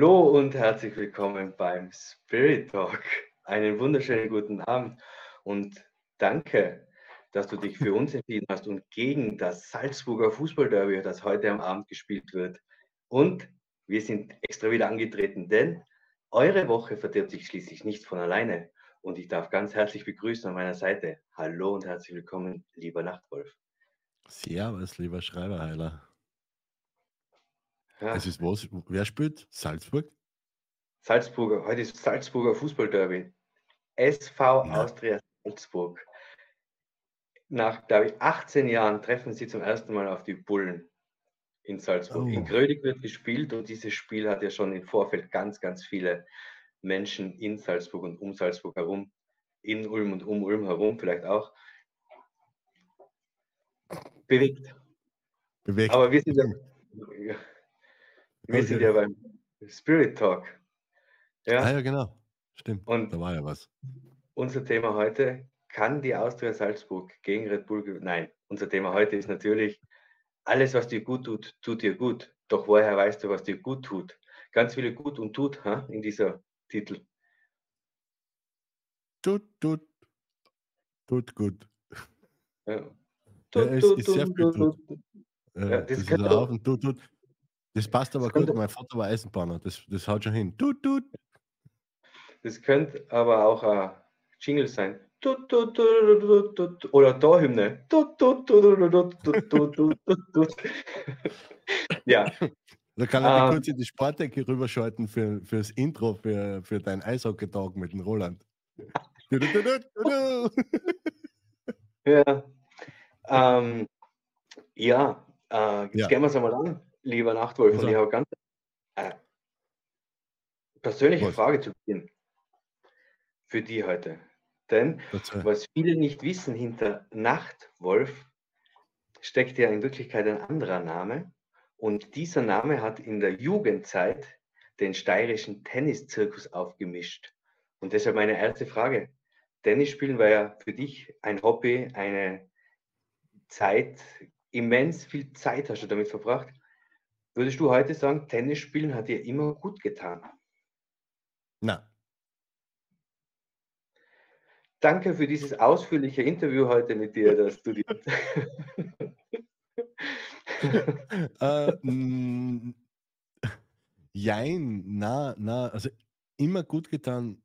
Hallo und herzlich willkommen beim Spirit Talk. Einen wunderschönen guten Abend und danke, dass du dich für uns entschieden hast und gegen das Salzburger Fußballderby, das heute am Abend gespielt wird. Und wir sind extra wieder angetreten, denn eure Woche verdirbt sich schließlich nicht von alleine. Und ich darf ganz herzlich begrüßen an meiner Seite. Hallo und herzlich willkommen, lieber Nachtwolf. Servus, lieber Schreiberheiler. Ja. Es ist was? Wer spielt? Salzburg? Salzburger, heute ist Salzburger Fußballderby. SV ja. Austria Salzburg. Nach, glaube ich, 18 Jahren treffen sie zum ersten Mal auf die Bullen in Salzburg. Oh. In Grödig wird gespielt und dieses Spiel hat ja schon im Vorfeld ganz, ganz viele Menschen in Salzburg und um Salzburg herum, in Ulm und um Ulm herum vielleicht auch, bewegt. Bewegt. Aber wir sind ja, wir sind ja beim Spirit Talk. Ja, ah, ja genau. Stimmt. Und da war ja was. Unser Thema heute, kann die Austria Salzburg gegen Red Bull gewinnen? Nein, unser Thema heute ist natürlich, alles, was dir gut tut, tut dir gut. Doch woher weißt du, was dir gut tut? Ganz viele gut und tut ha, in dieser Titel. Tut, tut, tut gut. Ja. Tut, ja, es tut, ist sehr viel tut. tut. Ja, das, das ist ein tut, tut. Das passt aber das gut, mein Vater war Eisenbahner, das, das haut schon hin. Tut, tut. Das könnte aber auch ein Jingle sein. Tut, tut, tut, tut, oder Torhymne. Tut, tut, tut, tut, tut, tut, tut, tut. Ja. Da kann er um, kurz in die Sportdecke rüberschalten für, für das Intro für, für deinen Eishockey-Tag mit dem Roland. ja. Ähm, ja, äh, jetzt ja. gehen wir es einmal an lieber Nachtwolf. Also. Und ich habe ganz äh, persönliche Was? Frage zu Beginn für die heute. Denn was viele nicht wissen, hinter Nachtwolf steckt ja in Wirklichkeit ein anderer Name. Und dieser Name hat in der Jugendzeit den steirischen Tenniszirkus aufgemischt. Und deshalb meine erste Frage. Tennis spielen war ja für dich ein Hobby, eine Zeit, immens viel Zeit hast du damit verbracht. Würdest du heute sagen, Tennis spielen hat dir immer gut getan? Na. Danke für dieses ausführliche Interview heute mit dir, dass du die. äh, mm, jein, na, na, also immer gut getan,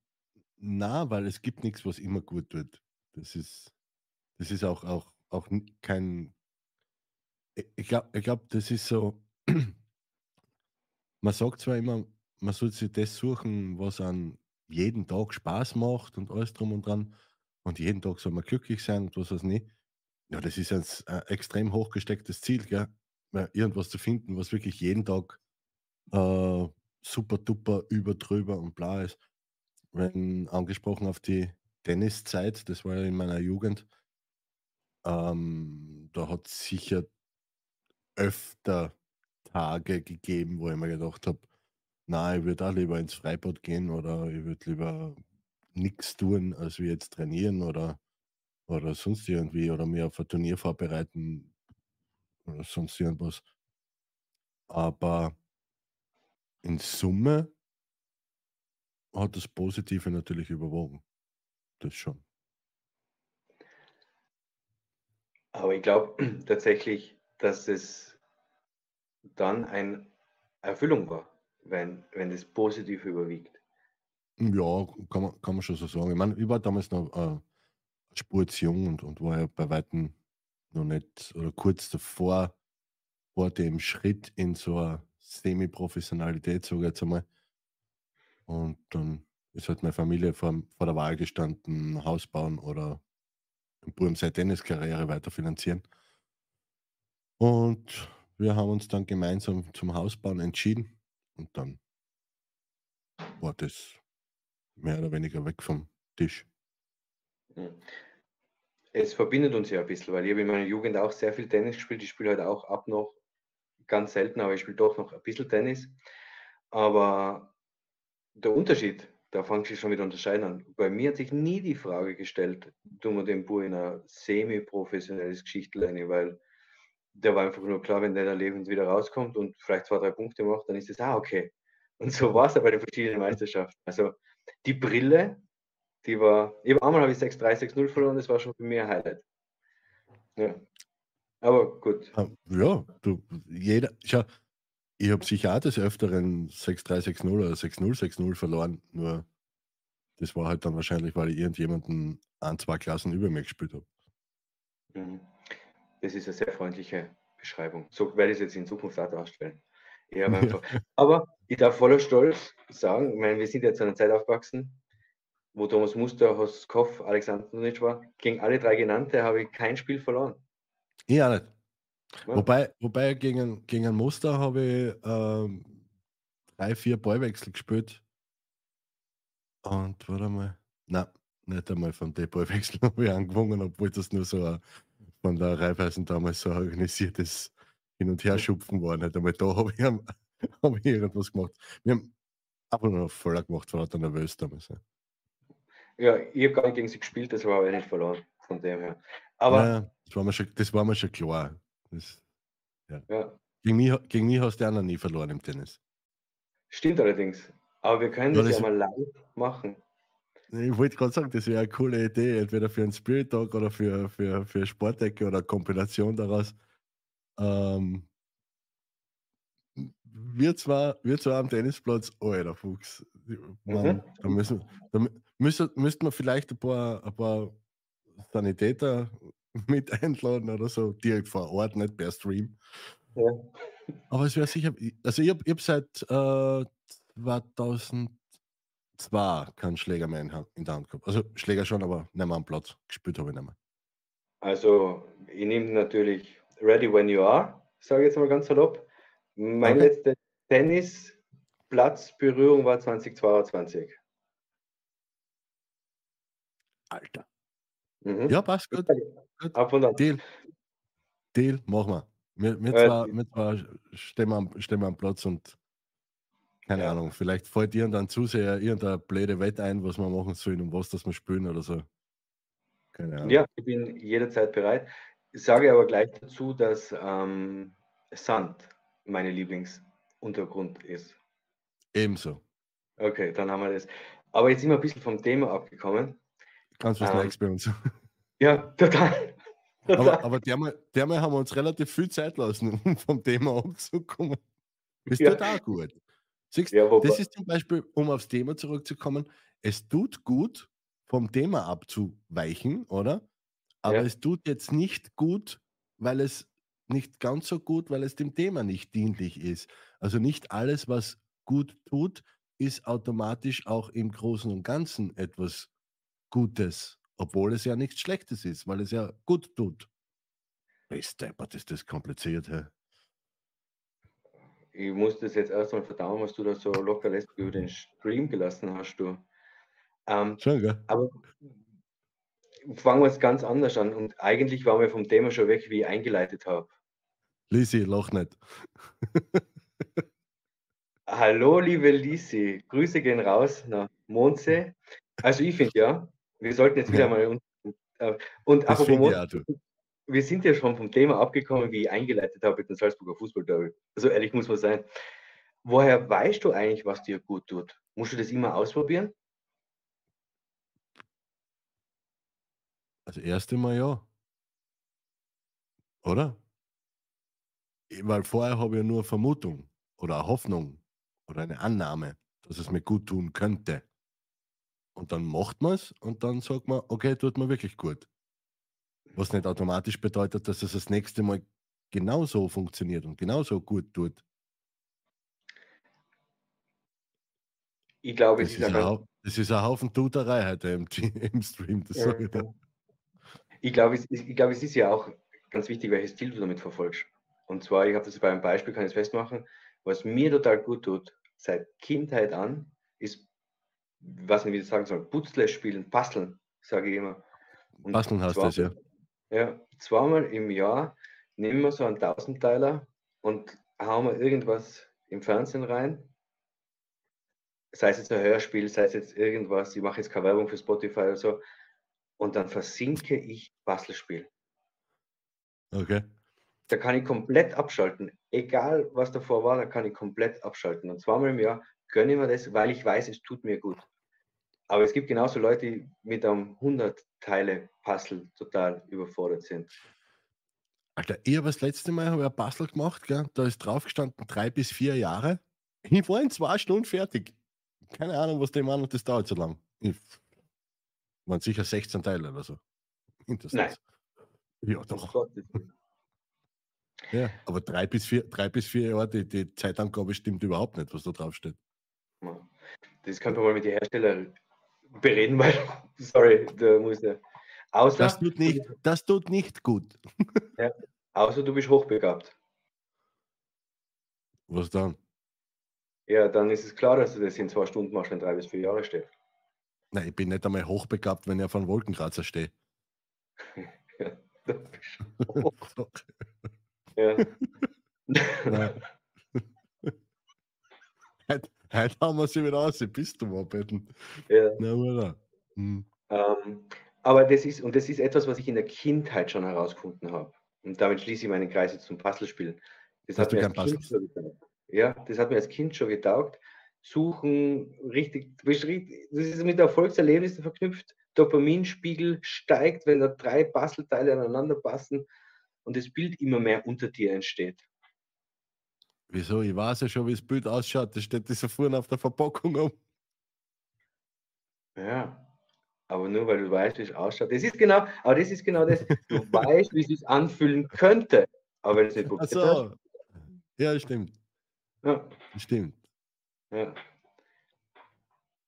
na, weil es gibt nichts, was immer gut wird. Das ist, das ist auch, auch, auch kein. Ich glaube, ich glaub, das ist so, man sagt zwar immer, man soll sich das suchen, was an jeden Tag Spaß macht und alles drum und dran. Und jeden Tag soll man glücklich sein und was weiß nicht. Ja, das ist ein, ein extrem hochgestecktes Ziel, gell? irgendwas zu finden, was wirklich jeden Tag äh, super duper über drüber und bla ist. Wenn angesprochen auf die Tenniszeit, das war ja in meiner Jugend, ähm, da hat sicher öfter Tage gegeben, wo ich mir gedacht habe, na, ich würde auch lieber ins Freibad gehen oder ich würde lieber nichts tun, als wir jetzt trainieren oder, oder sonst irgendwie oder mir auf ein Turnier vorbereiten oder sonst irgendwas. Aber in Summe hat das Positive natürlich überwogen. Das schon. Aber ich glaube tatsächlich, dass es dann eine Erfüllung war, wenn, wenn das positiv überwiegt. Ja, kann man, kann man schon so sagen. Ich meine, ich war damals noch äh, Spur zu jung und, und war ja bei Weitem noch nicht oder kurz davor vor dem Schritt in so eine Semi-Professionalität, sage ich jetzt einmal. Und dann ist halt meine Familie vor, vor der Wahl gestanden, Haus bauen oder im Burm seine Tenniskarriere weiter finanzieren. Und wir haben uns dann gemeinsam zum Hausbauen entschieden und dann war das mehr oder weniger weg vom Tisch. Hm. Es verbindet uns ja ein bisschen, weil ich habe in meiner Jugend auch sehr viel Tennis gespielt. Ich spiele halt auch ab noch ganz selten, aber ich spiele doch noch ein bisschen Tennis. Aber der Unterschied, da fangst du schon wieder unterscheiden an. Bei mir hat sich nie die Frage gestellt, tun wir den Bur in ein semi-professionelles Geschichte weil der war einfach nur klar, wenn der da lebend wieder rauskommt und vielleicht zwei, drei Punkte macht, dann ist es, ah, okay, Und so war es ja bei den verschiedenen Meisterschaften. Also die Brille, die war, eben einmal habe ich 6-3, 6-0 verloren, das war schon für mich ein Highlight. Ja. Aber gut. Ah, ja, du, jeder, schau, ich habe sicher auch des Öfteren 6-3, 6-0 oder 6-0, 6-0 verloren, nur das war halt dann wahrscheinlich, weil ich irgendjemanden ein, zwei Klassen über mir gespielt habe. Mhm. Das ist eine sehr freundliche Beschreibung. So werde ich es jetzt in Zukunft auch darstellen. Ja, aber ich darf voller Stolz sagen, ich meine, wir sind jetzt zu einer Zeit aufgewachsen, wo Thomas Muster, Horst Koff, Alexander Nunic war. Gegen alle drei genannte habe ich kein Spiel verloren. Ich auch nicht. Ja. Wobei, wobei gegen, gegen ein Muster habe ich ähm, drei, vier Ballwechsel gespielt. Und warte mal, nein, nicht einmal von den Ballwechseln habe ich angewonnen, obwohl das nur so von der Raiffeisen damals so organisiertes Hin- und Herschupfen war. Nicht einmal da habe ich, hab ich irgendwas gemacht. Wir haben einfach nur noch voller gemacht, war der nervös damals. Ja, ich habe gar nicht gegen sie gespielt, das war aber nicht verloren, von dem her. Aber ja, das, war mir schon, das war mir schon klar. Das, ja. ja. Gegen, mich, gegen mich hast du noch nie verloren im Tennis. Stimmt allerdings. Aber wir können ja, das, das ja mal live machen. Ich wollte gerade sagen, das wäre eine coole Idee, entweder für einen Spirit Talk oder für, für, für Sportecke oder eine Kombination daraus. Ähm, wir zwar, wir zwar am Tennisplatz, alter Fuchs. Man, mhm. Da, müssen, da müssen, müssten wir vielleicht ein paar, ein paar Sanitäter mit einladen oder so, direkt vor Ort, nicht per Stream. Ja. Aber es wäre sicher, also ich habe hab seit äh, 2002 keinen Schläger mehr in, in, der Hand gehabt. Also Schläger schon, aber nicht mehr am Platz. Gespielt habe ich nicht mehr. Also ich nehme natürlich Ready When You Are, sage ich jetzt mal ganz salopp. Mein okay. letzter Tennisplatzberührung war 2022. Alter. Mhm. Ja, passt gut. gut. Ab und an. Deal. Deal, machen wir. Wir, wir, äh, zwar, wir zwar stehen, wir am, stehen wir am Platz und keine ja. Ahnung, vielleicht fällt dir dann Zuseher irgendeine blöde Wette ein, was wir machen sollen und was das wir spielen oder so. Keine Ahnung. Ja, ich bin jederzeit bereit. Ich sage aber gleich dazu, dass ähm, Sand meine Lieblingsuntergrund ist. Ebenso. Okay, dann haben wir das. Aber jetzt sind wir ein bisschen vom Thema abgekommen. Ganz was ähm, Neues bei uns. Ja, total. Aber, aber dermal, dermal haben wir uns relativ viel Zeit lassen, um vom Thema abzukommen. Ist ja. auch gut. Siehst, ja, das ist zum Beispiel, um aufs Thema zurückzukommen, es tut gut, vom Thema abzuweichen, oder? Aber ja. es tut jetzt nicht gut, weil es nicht ganz so gut, weil es dem Thema nicht dienlich ist. Also nicht alles, was gut tut, ist automatisch auch im Großen und Ganzen etwas Gutes, obwohl es ja nichts Schlechtes ist, weil es ja gut tut. Steppert, ist das kompliziert. Hä? Ich muss das jetzt erstmal verdauen, was du da so locker lässt über den Stream gelassen hast, du. Ähm, Schon, gell? Aber fangen wir es ganz anders an. Und eigentlich waren wir vom Thema schon weg, wie ich eingeleitet habe. Lisi, lach nicht. Hallo, liebe Lisi. Grüße gehen raus nach Monse. Also ich finde ja, wir sollten jetzt wieder mal. Äh, und apropos Monse, wir sind ja schon vom Thema abgekommen, wie ich eingeleitet habe mit dem Salzburger Fußballderby. Also ehrlich muss man sein. Woher weißt du eigentlich, was dir gut tut? Musst du das immer ausprobieren? Das erste Mal ja. Oder? Weil vorher habe ich ja nur eine Vermutung oder eine Hoffnung oder eine Annahme, dass es mir gut tun könnte. Und dann macht man es und dann sagt man, okay, tut mir wirklich gut. Was nicht automatisch bedeutet, dass es das nächste Mal genauso funktioniert und genauso gut tut. Ich glaube, das, ist ein, Haufen, das ist ein Haufen Tuterei heute im, im Stream. Das ja, ich, glaube, es, ich glaube, es ist ja auch ganz wichtig, welches Ziel du damit verfolgst. Und zwar, ich habe das bei einem Beispiel, kann ich es festmachen, was mir total gut tut, seit Kindheit an, ist, was ich wieder sagen soll, Putzle spielen, Basteln, sage ich immer. Und Basteln heißt das, ja. Ja, zweimal im Jahr nehmen wir so einen Tausendteiler und hauen wir irgendwas im Fernsehen rein. Sei es jetzt ein Hörspiel, sei es jetzt irgendwas, ich mache jetzt keine Werbung für Spotify oder so. Und dann versinke ich Bastelspiel. Okay. Da kann ich komplett abschalten. Egal, was davor war, da kann ich komplett abschalten. Und zweimal im Jahr gönne mir das, weil ich weiß, es tut mir gut. Aber es gibt genauso Leute, die mit einem 100-Teile-Puzzle total überfordert sind. Alter, ich habe das letzte Mal ein Puzzle gemacht, gell? da ist drauf gestanden drei bis vier Jahre. Ich war in zwei Stunden fertig. Keine Ahnung, was dem an das dauert so lang. Ich, waren sicher 16 Teile oder so. Interessant. Nein. Ja, doch. Ja, aber drei bis vier, drei bis vier Jahre, die, die Zeitangabe stimmt überhaupt nicht, was da drauf steht. Das kann man mal mit den Herstellern bereden, weil, sorry, da muss ja. Außer, das, tut nicht, das tut nicht gut. Ja, außer du bist hochbegabt. Was dann? Ja, dann ist es klar, dass du das in zwei Stunden machst, wenn drei bis vier Jahre steht. Nein, ich bin nicht einmal hochbegabt, wenn ich auf einem Wolkenkratzer stehe. ja, ja. Heute, heute haben wir sie wieder aus, bist du arbeiten. Ja. Na, hm. ähm, aber das ist, und das ist etwas, was ich in der Kindheit schon herausgefunden habe. Und damit schließe ich meinen Kreis zum Puzzlespiel. Das hat, mir als kind schon getaugt. Ja, das hat mir als Kind schon getaugt. Suchen, richtig, das ist mit Erfolgserlebnissen verknüpft. Dopaminspiegel steigt, wenn da drei Puzzleteile aneinander passen und das Bild immer mehr unter dir entsteht. Wieso? Ich weiß ja schon, wie das Bild ausschaut. Das steht das so vorne auf der Verpackung um. Ja, aber nur weil du weißt, wie es ausschaut. Das ist genau, aber das ist genau das. Du weißt, wie es sich anfühlen könnte, aber wenn es nicht probiert so. Ja, stimmt. Ja. Stimmt. Ja.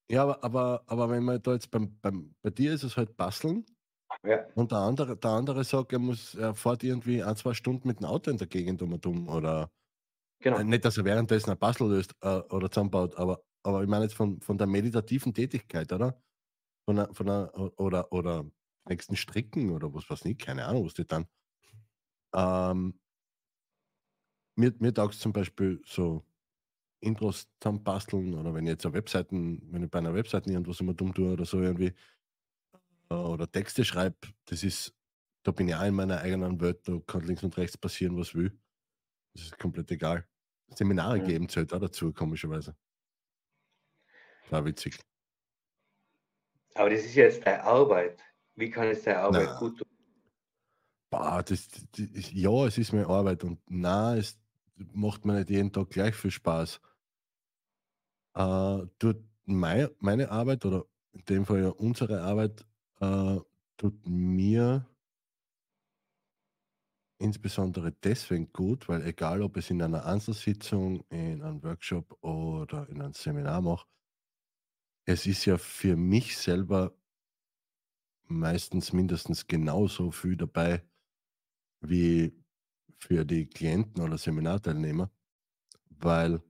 Ja, aber, aber, aber wenn man da jetzt beim, beim, bei dir ist es halt basteln. Ja. Und der andere, der andere sagt, er muss, er fährt irgendwie ein, zwei Stunden mit dem Auto in der Gegend um und um. Oder genau. Äh, nicht, dass er währenddessen ein Bastel löst äh, oder zusammenbaut, aber, aber ich meine jetzt von, von der meditativen Tätigkeit, oder? von einer, von einer oder, oder nächsten Stricken oder was weiß ich, keine Ahnung, was die dann. Ähm, mir mir taugt es zum Beispiel so Intros zusammenbasteln oder wenn ich jetzt auf Webseiten, wenn ich bei einer Webseite irgendwas immer dumm tue oder so irgendwie äh, oder Texte schreibe, das ist, da bin ich auch in meiner eigenen Welt, da kann links und rechts passieren, was will. Das ist komplett egal. Seminare ja. geben zählt auch dazu, komischerweise. War witzig. Aber das ist jetzt deine Arbeit. Wie kann es deine Arbeit na. gut tun? Boah, das, das, ja, es ist meine Arbeit und na, es macht mir nicht jeden Tag gleich viel Spaß. Äh, tut mein, meine Arbeit oder in dem Fall ja unsere Arbeit äh, tut mir insbesondere deswegen gut, weil egal ob es in einer Einzelsitzung, in einem Workshop oder in einem Seminar mache, es ist ja für mich selber meistens mindestens genauso viel dabei wie für die Klienten oder Seminarteilnehmer, weil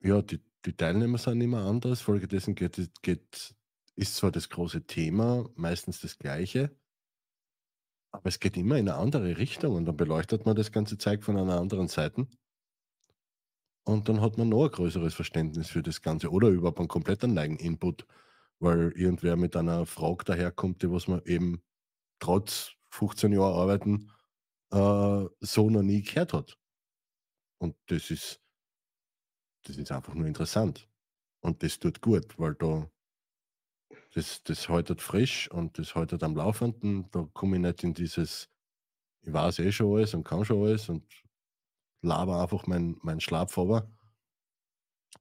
ja, die, die Teilnehmer sind immer anders, folgedessen geht, geht, ist zwar das große Thema meistens das gleiche, aber es geht immer in eine andere Richtung und dann beleuchtet man das ganze Zeug von einer anderen Seite. Und dann hat man noch ein größeres Verständnis für das Ganze oder überhaupt einen komplett anderen Input, weil irgendwer mit einer Frage daherkommt, die was man eben trotz 15 Jahren Arbeiten äh, so noch nie gehört hat. Und das ist, das ist einfach nur interessant. Und das tut gut, weil da das, das haltet frisch und das haltet am Laufenden. Da komme ich nicht in dieses, ich weiß eh schon alles und kann schon alles und laber einfach meinen mein Schlaf vor,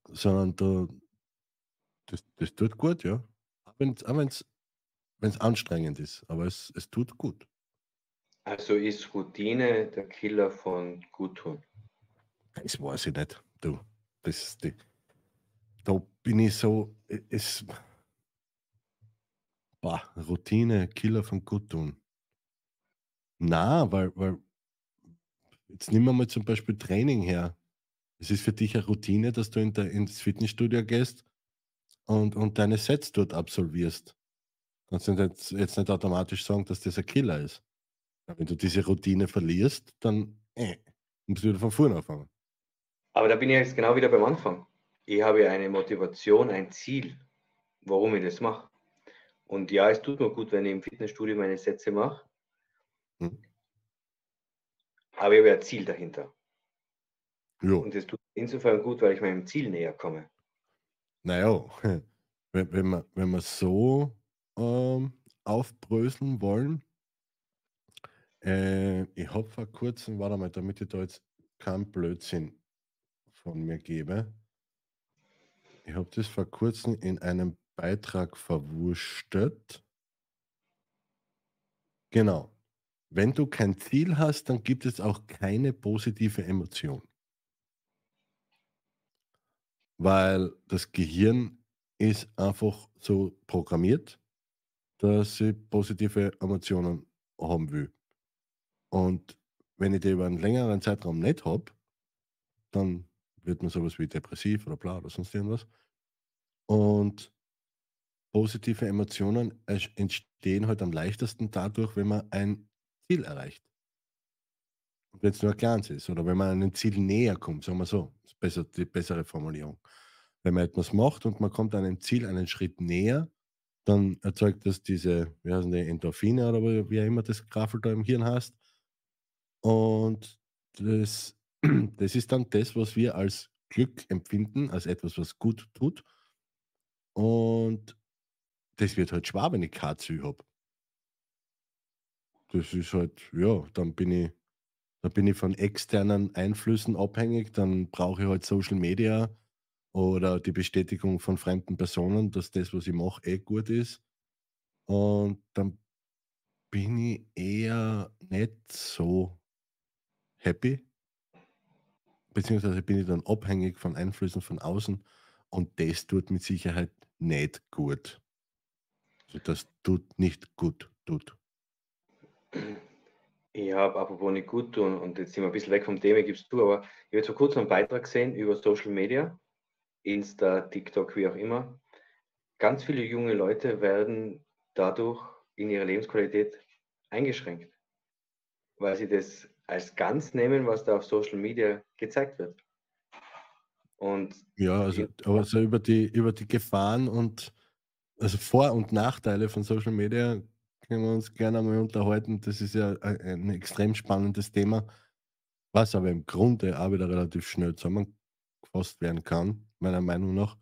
sondern da, das, das tut gut, ja. Auch wenn es anstrengend ist, aber es, es tut gut. Also ist Routine der Killer von Guttun? Das weiß ich nicht. Du, das, die, da bin ich so, es, bah, Routine, Killer von Guttun. Na, weil, weil Jetzt nehmen wir mal zum Beispiel Training her. Es ist für dich eine Routine, dass du in der, ins Fitnessstudio gehst und, und deine Sets dort absolvierst. Kannst du jetzt, jetzt nicht automatisch sagen, dass das ein Killer ist. Wenn du diese Routine verlierst, dann äh, musst du wieder von vorne anfangen. Aber da bin ich jetzt genau wieder beim Anfang. Ich habe eine Motivation, ein Ziel, warum ich das mache. Und ja, es tut mir gut, wenn ich im Fitnessstudio meine Sätze mache. Hm. Aber ich habe ein Ziel dahinter. Ja. Und das tut insofern gut, weil ich meinem Ziel näher komme. Naja, wenn, wenn, wir, wenn wir so ähm, aufbröseln wollen, äh, ich habe vor kurzem, warte mal, damit ich da jetzt keinen Blödsinn von mir gebe, ich habe das vor kurzem in einem Beitrag verwurstet. Genau. Wenn du kein Ziel hast, dann gibt es auch keine positive Emotion. Weil das Gehirn ist einfach so programmiert, dass sie positive Emotionen haben will. Und wenn ich die über einen längeren Zeitraum nicht habe, dann wird man sowas wie depressiv oder bla oder sonst irgendwas. Und positive Emotionen entstehen halt am leichtesten dadurch, wenn man ein Ziel erreicht. Und wenn es nur ein kleines ist oder wenn man einem Ziel näher kommt, sagen wir so, ist besser, die bessere Formulierung. Wenn man etwas macht und man kommt einem Ziel einen Schritt näher, dann erzeugt das diese, wie heißen die, Endorphine oder wie immer das Graffel da im Hirn heißt. Und das, das ist dann das, was wir als Glück empfinden, als etwas, was gut tut. Und das wird halt schwer, wenn ich kein Ziel habe. Das ist halt, ja, dann bin ich, da bin ich von externen Einflüssen abhängig, dann brauche ich halt Social Media oder die Bestätigung von fremden Personen, dass das, was ich mache, eh gut ist. Und dann bin ich eher nicht so happy, beziehungsweise bin ich dann abhängig von Einflüssen von außen und das tut mit Sicherheit nicht gut. Das tut nicht gut, tut. Ich habe apropos nicht gut tun und jetzt sind wir ein bisschen weg vom Thema, gibst du, aber ich habe vor kurzem einen Beitrag gesehen über Social Media, Insta, TikTok, wie auch immer. Ganz viele junge Leute werden dadurch in ihrer Lebensqualität eingeschränkt, weil sie das als ganz nehmen, was da auf Social Media gezeigt wird. Und ja, also, aber so über die, über die Gefahren und also Vor- und Nachteile von Social Media können wir uns gerne einmal unterhalten. Das ist ja ein, ein extrem spannendes Thema, was aber im Grunde auch wieder relativ schnell zusammengefasst werden kann, meiner Meinung nach.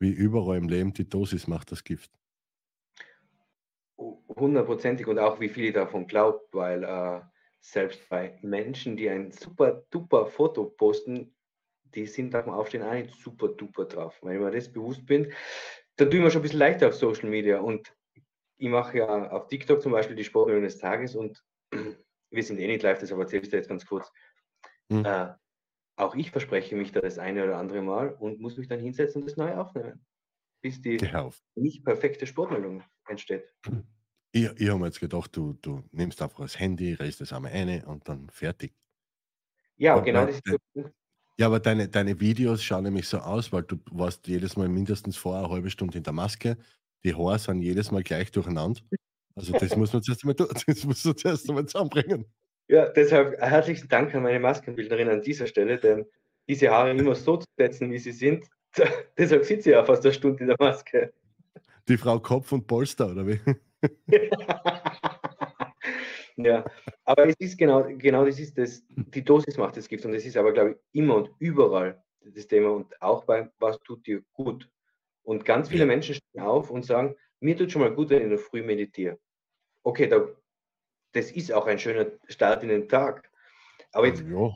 Wie überall im Leben, die Dosis macht das Gift. Hundertprozentig und auch wie viel davon glaubt, weil äh, selbst bei Menschen, die ein super duper Foto posten, die sind nach dem Aufstehen auch nicht super duper drauf. Wenn ich mir das bewusst bin, dann tue ich mir schon ein bisschen leichter auf Social Media und ich mache ja auf TikTok zum Beispiel die Sportmeldung des Tages und wir sind eh nicht live, das aber erzähle ich dir jetzt ganz kurz. Mhm. Äh, auch ich verspreche mich da das eine oder andere Mal und muss mich dann hinsetzen und das neu aufnehmen, bis die nicht perfekte Sportmeldung entsteht. Ich, ich habe mir jetzt gedacht, du, du nimmst einfach das Handy, reißt das einmal eine und dann fertig. Ja, und genau das ist der Ja, aber deine, deine Videos schauen nämlich so aus, weil du warst jedes Mal mindestens vor eine halbe Stunde in der Maske. Die Haare sind jedes Mal gleich durcheinander. Also das muss man zuerst einmal, das muss man zuerst einmal zusammenbringen. Ja, deshalb herzlichen Dank an meine Maskenbildnerin an dieser Stelle, denn diese Haare immer so zu setzen, wie sie sind, deshalb sitzt sie ja fast eine Stunde in der Maske. Die Frau Kopf und Polster, oder wie? ja, aber es ist genau, genau das ist das, die Dosis macht das Gift und das ist aber, glaube ich, immer und überall das Thema und auch bei was tut dir gut. Und ganz viele Menschen stehen auf und sagen, mir tut schon mal gut, wenn ich in der Früh meditiere. Okay, da, das ist auch ein schöner Start in den Tag. Aber jetzt. Ja.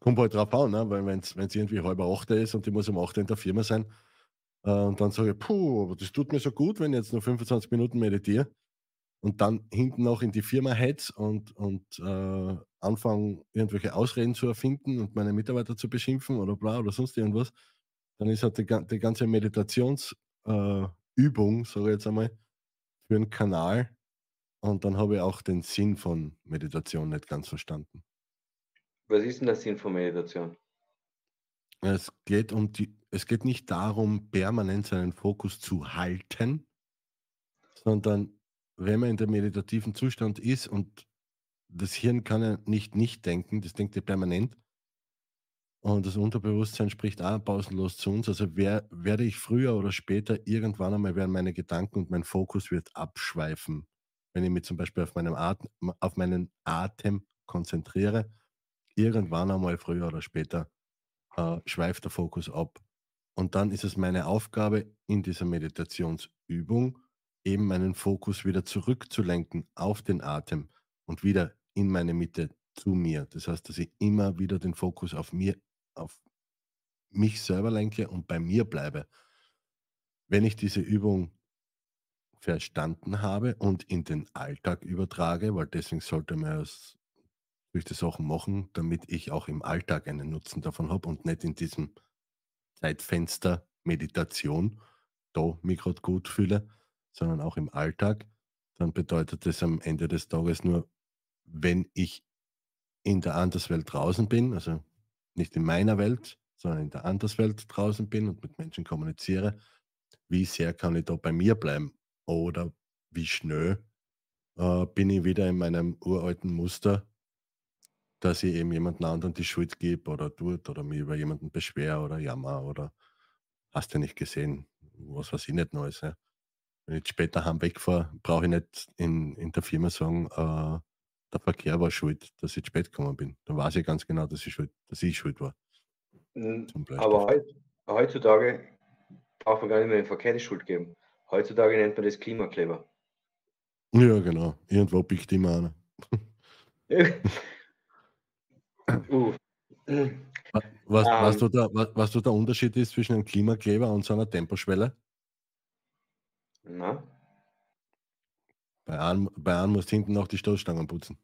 Kommt halt drauf an, ne? weil wenn es irgendwie halb acht ist und ich muss um acht in der Firma sein, äh, und dann sage ich, puh, aber das tut mir so gut, wenn ich jetzt nur 25 Minuten meditiere und dann hinten noch in die Firma hetz und, und äh, anfange, irgendwelche Ausreden zu erfinden und meine Mitarbeiter zu beschimpfen oder bla oder sonst irgendwas, dann ist halt die, die ganze Meditationsübung, äh, sage ich jetzt einmal, für einen Kanal und dann habe ich auch den Sinn von Meditation nicht ganz verstanden. Was ist denn der Sinn von Meditation? Es geht um die, es geht nicht darum, permanent seinen Fokus zu halten, sondern wenn man in der meditativen Zustand ist und das Hirn kann ja nicht nicht denken, das denkt ja permanent. Und das Unterbewusstsein spricht auch pausenlos zu uns. Also wer, werde ich früher oder später irgendwann einmal werden meine Gedanken und mein Fokus wird abschweifen. Wenn ich mich zum Beispiel auf, meinem Atem, auf meinen Atem konzentriere, irgendwann einmal früher oder später äh, schweift der Fokus ab. Und dann ist es meine Aufgabe in dieser Meditationsübung, eben meinen Fokus wieder zurückzulenken auf den Atem und wieder in meine Mitte zu mir. Das heißt, dass ich immer wieder den Fokus auf mir, auf mich selber lenke und bei mir bleibe. Wenn ich diese Übung verstanden habe und in den Alltag übertrage, weil deswegen sollte man es durch die Sachen machen, damit ich auch im Alltag einen Nutzen davon habe und nicht in diesem Zeitfenster Meditation da mich gerade gut fühle, sondern auch im Alltag, dann bedeutet das am Ende des Tages nur, wenn ich in der Anderswelt draußen bin, also nicht in meiner Welt, sondern in der Anderswelt draußen bin und mit Menschen kommuniziere, wie sehr kann ich da bei mir bleiben oder wie schnell äh, bin ich wieder in meinem uralten Muster, dass ich eben jemanden anderen die Schuld gebe oder tut oder mich über jemanden beschwer oder jammer oder hast du nicht gesehen, was weiß ich nicht Neues. Ja. Wenn ich später heim wegfahre, brauche ich nicht in, in der Firma sagen, äh, der Verkehr war schuld, dass ich zu spät gekommen bin. Dann weiß ich ganz genau, dass ich schuld, dass ich schuld war. Aber heutzutage braucht man gar nicht mehr den Verkehr die Schuld geben. Heutzutage nennt man das Klimakleber. Ja, genau. Irgendwo biegt immer einer. uh. Was, um, was, du da, was, was du der Unterschied ist zwischen einem Klimakleber und so einer Temposchwelle? Na? Bei einem, bei einem musst du hinten noch die Stoßstangen putzen.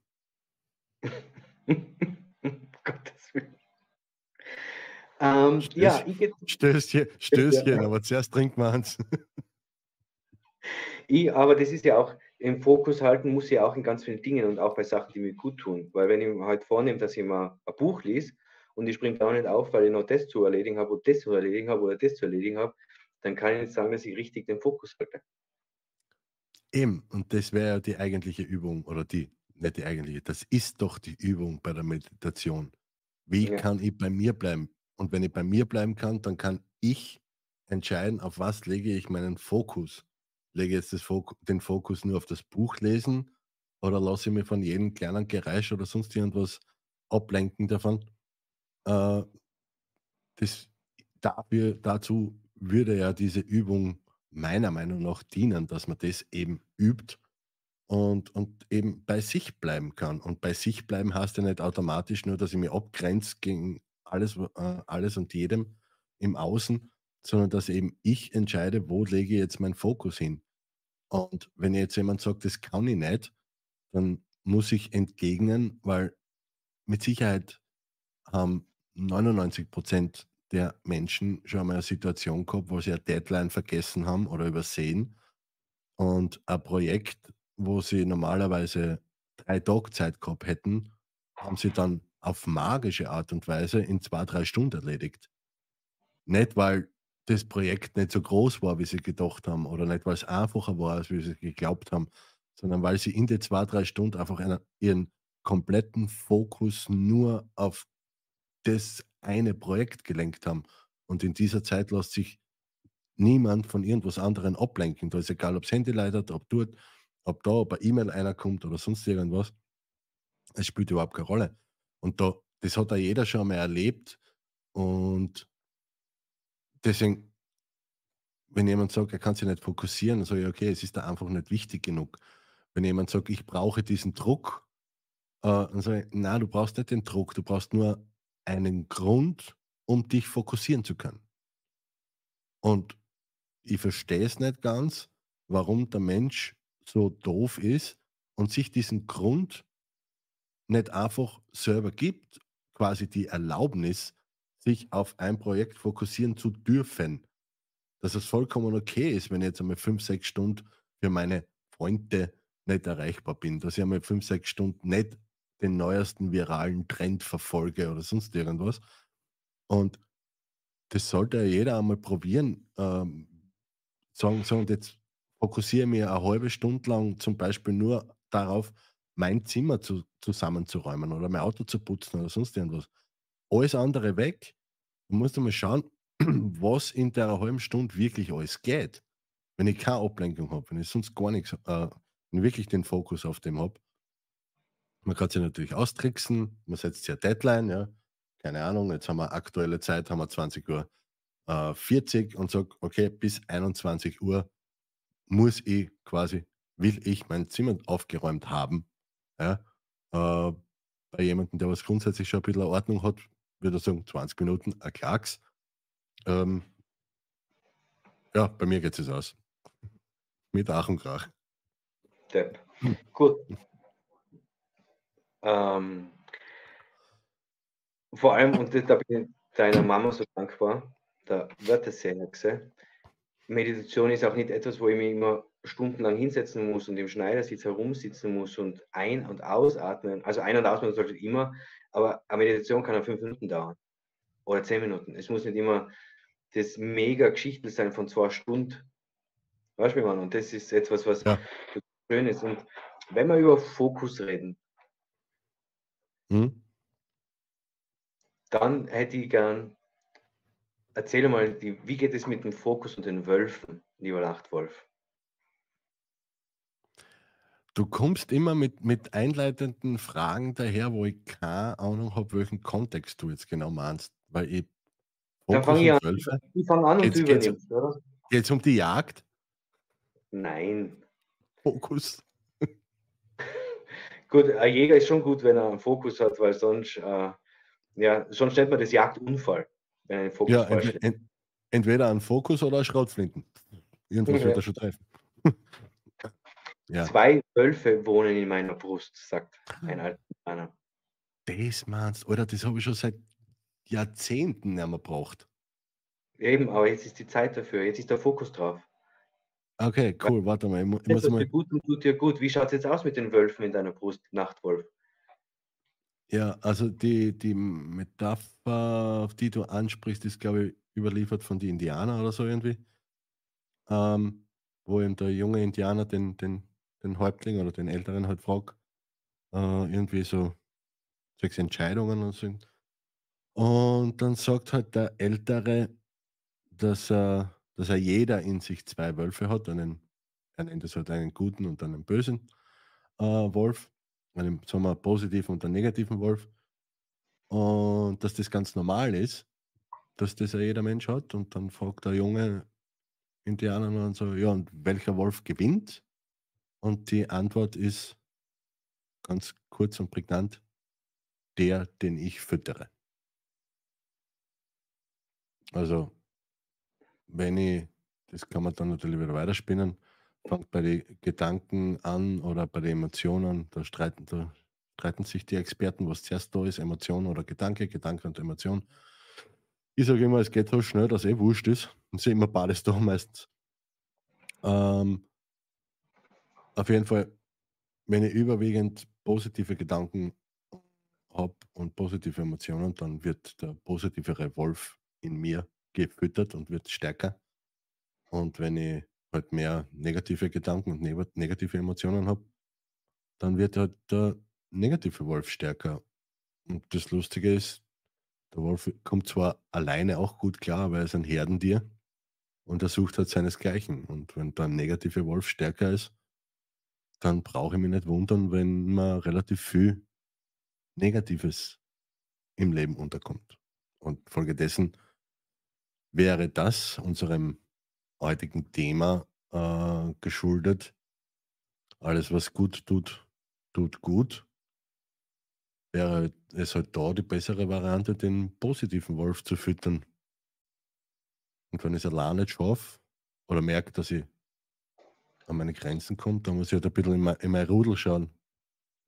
Gottes Willen. Ähm, Stöß, ja, ich Stößchen, Stößchen ja. aber zuerst trinkt man eins. ich, aber das ist ja auch, im Fokus halten muss ich auch in ganz vielen Dingen und auch bei Sachen, die mir gut tun. Weil wenn ich mir halt vornehme, dass ich mal ein Buch lese und ich springe auch nicht auf, weil ich noch das zu erledigen habe oder das zu erledigen habe oder das zu erledigen habe, dann kann ich nicht sagen, dass ich richtig den Fokus halte. Eben, und das wäre ja die eigentliche Übung oder die, nicht die eigentliche, das ist doch die Übung bei der Meditation. Wie ja. kann ich bei mir bleiben? Und wenn ich bei mir bleiben kann, dann kann ich entscheiden, auf was lege ich meinen Fokus. Lege ich jetzt Fok den Fokus nur auf das Buch lesen oder lasse ich mir von jedem kleinen Geräusch oder sonst irgendwas ablenken davon? Äh, das, dafür, dazu würde ja diese Übung meiner Meinung nach dienen, dass man das eben übt und, und eben bei sich bleiben kann. Und bei sich bleiben heißt ja nicht automatisch nur, dass ich mich abgrenze gegen alles, äh, alles und jedem im Außen, sondern dass eben ich entscheide, wo lege ich jetzt meinen Fokus hin. Und wenn jetzt jemand sagt, das kann ich nicht, dann muss ich entgegnen, weil mit Sicherheit haben 99 Prozent der Menschen schon mal eine Situation gehabt, wo sie eine Deadline vergessen haben oder übersehen und ein Projekt, wo sie normalerweise drei Tage Zeit gehabt hätten, haben sie dann auf magische Art und Weise in zwei, drei Stunden erledigt. Nicht, weil das Projekt nicht so groß war, wie sie gedacht haben, oder nicht, weil es einfacher war, als wie sie geglaubt haben, sondern weil sie in den zwei, drei Stunden einfach einen, ihren kompletten Fokus nur auf das eine Projekt gelenkt haben. Und in dieser Zeit lässt sich niemand von irgendwas anderem ablenken. Da ist egal, ob das Handy leidet, ob dort, ob da, ob eine E-Mail einer kommt oder sonst irgendwas. Es spielt überhaupt keine Rolle. Und da, das hat ja jeder schon mal erlebt. Und deswegen, wenn jemand sagt, er kann sich nicht fokussieren, dann sage ich, okay, es ist da einfach nicht wichtig genug. Wenn jemand sagt, ich brauche diesen Druck, äh, dann sage ich, nein, du brauchst nicht den Druck, du brauchst nur einen Grund, um dich fokussieren zu können. Und ich verstehe es nicht ganz, warum der Mensch so doof ist und sich diesen Grund nicht einfach selber gibt, quasi die Erlaubnis, sich auf ein Projekt fokussieren zu dürfen. Dass es vollkommen okay ist, wenn ich jetzt einmal fünf, sechs Stunden für meine Freunde nicht erreichbar bin, dass ich einmal fünf, sechs Stunden nicht den neuesten viralen Trend verfolge oder sonst irgendwas. Und das sollte ja jeder einmal probieren. Ähm, sagen, sagen, jetzt fokussiere mich eine halbe Stunde lang zum Beispiel nur darauf, mein Zimmer zu, zusammenzuräumen oder mein Auto zu putzen oder sonst irgendwas. Alles andere weg. Du musst mal schauen, was in der halben Stunde wirklich alles geht. Wenn ich keine Ablenkung habe, wenn ich sonst gar nichts, äh, wirklich den Fokus auf dem habe, man kann sich natürlich austricksen, man setzt eine Deadline, ja. keine Ahnung, jetzt haben wir aktuelle Zeit, haben wir 20 Uhr äh, 40 und sage, okay, bis 21 Uhr muss ich quasi, will ich mein Zimmer aufgeräumt haben. Ja? Äh, bei jemandem, der was grundsätzlich schon ein bisschen Ordnung hat, würde ich sagen, 20 Minuten, ein Klacks. Ähm, ja, bei mir geht es aus. Mit Ach und Krach. Depp. Gut. Ähm, vor allem, und da bin ich deiner Mama so dankbar, der Wörtersehexe. Meditation ist auch nicht etwas, wo ich mich immer stundenlang hinsetzen muss und im Schneidersitz herumsitzen muss und ein- und ausatmen. Also ein- und ausatmen sollte immer, aber eine Meditation kann auch fünf Minuten dauern oder zehn Minuten. Es muss nicht immer das mega Geschichten sein von zwei Stunden. Weißt du, man? Und das ist etwas, was ja. schön ist. Und wenn wir über Fokus reden, hm? dann hätte ich gern, erzähl mal, wie geht es mit dem Fokus und den Wölfen, lieber Nachtwolf? Du kommst immer mit, mit einleitenden Fragen daher, wo ich keine Ahnung habe, welchen Kontext du jetzt genau meinst. Weil ich. Dann fange ich an. Ich fange an und du übernimmst, oder? Geht es um die Jagd? Nein. Fokus. Gut, ein Jäger ist schon gut, wenn er einen Fokus hat, weil sonst, äh, ja, sonst nennt man das Jagdunfall, wenn er einen Fokus ja, ent, ent, entweder ein Fokus oder ein Schraubflinten. Irgendwas ja. wird er schon treffen. Ja. Zwei Wölfe wohnen in meiner Brust, sagt ein alter Mann. Das meinst oder das habe ich schon seit Jahrzehnten nicht mehr gebraucht. Eben, aber jetzt ist die Zeit dafür, jetzt ist der Fokus drauf. Okay, cool, warte mal. Ich, muss mal... gut und tut dir gut. Wie schaut es jetzt aus mit den Wölfen in deiner Brust, Nachtwolf? Ja, also die, die Metapher, auf die du ansprichst, ist, glaube ich, überliefert von den Indianern oder so irgendwie. Ähm, wo eben der junge Indianer den, den den Häuptling oder den Älteren halt frage, äh, irgendwie so sechs Entscheidungen und so. Und dann sagt halt der Ältere, dass er, dass er jeder in sich zwei Wölfe hat, einen, er nennt es halt einen guten und einen bösen äh, Wolf, einen sagen wir, positiven und einen negativen Wolf. Und dass das ganz normal ist, dass das ja jeder Mensch hat. Und dann fragt der junge Indianer dann so, ja, und welcher Wolf gewinnt? Und die Antwort ist ganz kurz und prägnant, der, den ich füttere. Also, wenn ich, das kann man dann natürlich wieder weiterspinnen, fängt bei den Gedanken an oder bei den Emotionen, da streiten, da streiten sich die Experten, was zuerst da ist, Emotion oder Gedanke, Gedanke und Emotion. Ich sage immer, es geht so schnell, dass eh wurscht ist. Und sehe immer beides da meistens. Ähm, auf jeden Fall, wenn ich überwiegend positive Gedanken habe und positive Emotionen, dann wird der positivere Wolf in mir gefüttert und wird stärker. Und wenn ich halt mehr negative Gedanken und negative Emotionen habe, dann wird halt der negative Wolf stärker. Und das Lustige ist, der Wolf kommt zwar alleine auch gut klar, weil er ist ein Herdentier und er sucht halt seinesgleichen. Und wenn der negative Wolf stärker ist, dann brauche ich mich nicht wundern, wenn man relativ viel Negatives im Leben unterkommt. Und folgedessen wäre das unserem heutigen Thema äh, geschuldet. Alles, was gut tut, tut gut. Wäre es halt da die bessere Variante, den positiven Wolf zu füttern. Und wenn ich es allein nicht schaffe oder merke, dass ich an meine Grenzen kommt, dann muss ich halt ein bisschen in mein, in mein Rudel schauen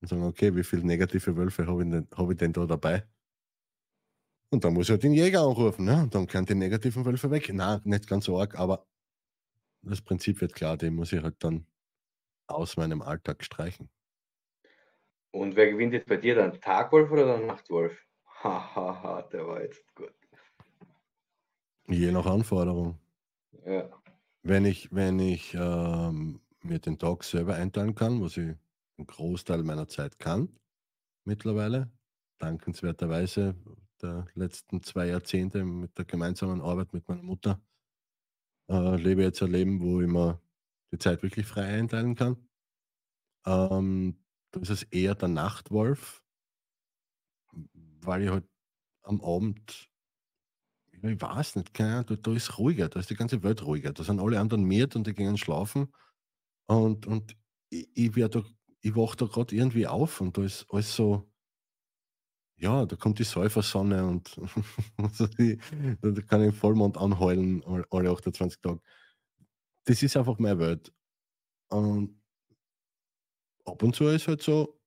und sagen, okay, wie viele negative Wölfe habe ich, hab ich denn da dabei? Und dann muss ich halt den Jäger anrufen, ne? und dann kann die negativen Wölfe weg. Nein, nicht ganz so arg, aber das Prinzip wird klar, den muss ich halt dann aus meinem Alltag streichen. Und wer gewinnt jetzt bei dir dann? Tagwolf oder der Nachtwolf? Hahaha, der war jetzt gut. Je nach Anforderung. Ja. Wenn ich, wenn ich ähm, mir den Tag selber einteilen kann, was ich einen Großteil meiner Zeit kann, mittlerweile, dankenswerterweise der letzten zwei Jahrzehnte mit der gemeinsamen Arbeit mit meiner Mutter, äh, lebe jetzt ein Leben, wo ich mir die Zeit wirklich frei einteilen kann. Ähm, das ist eher der Nachtwolf, weil ich halt am Abend, ich weiß nicht, keine Ahnung, da, da ist ruhiger, da ist die ganze Welt ruhiger. Da sind alle anderen miert und die gehen schlafen. Und, und ich, ich, ich wache da gerade irgendwie auf und da ist alles so, ja, da kommt die Säufersonne und da kann ich Vollmond anheulen alle 28 Tage. Das ist einfach meine Welt. Und ab und zu ist halt so,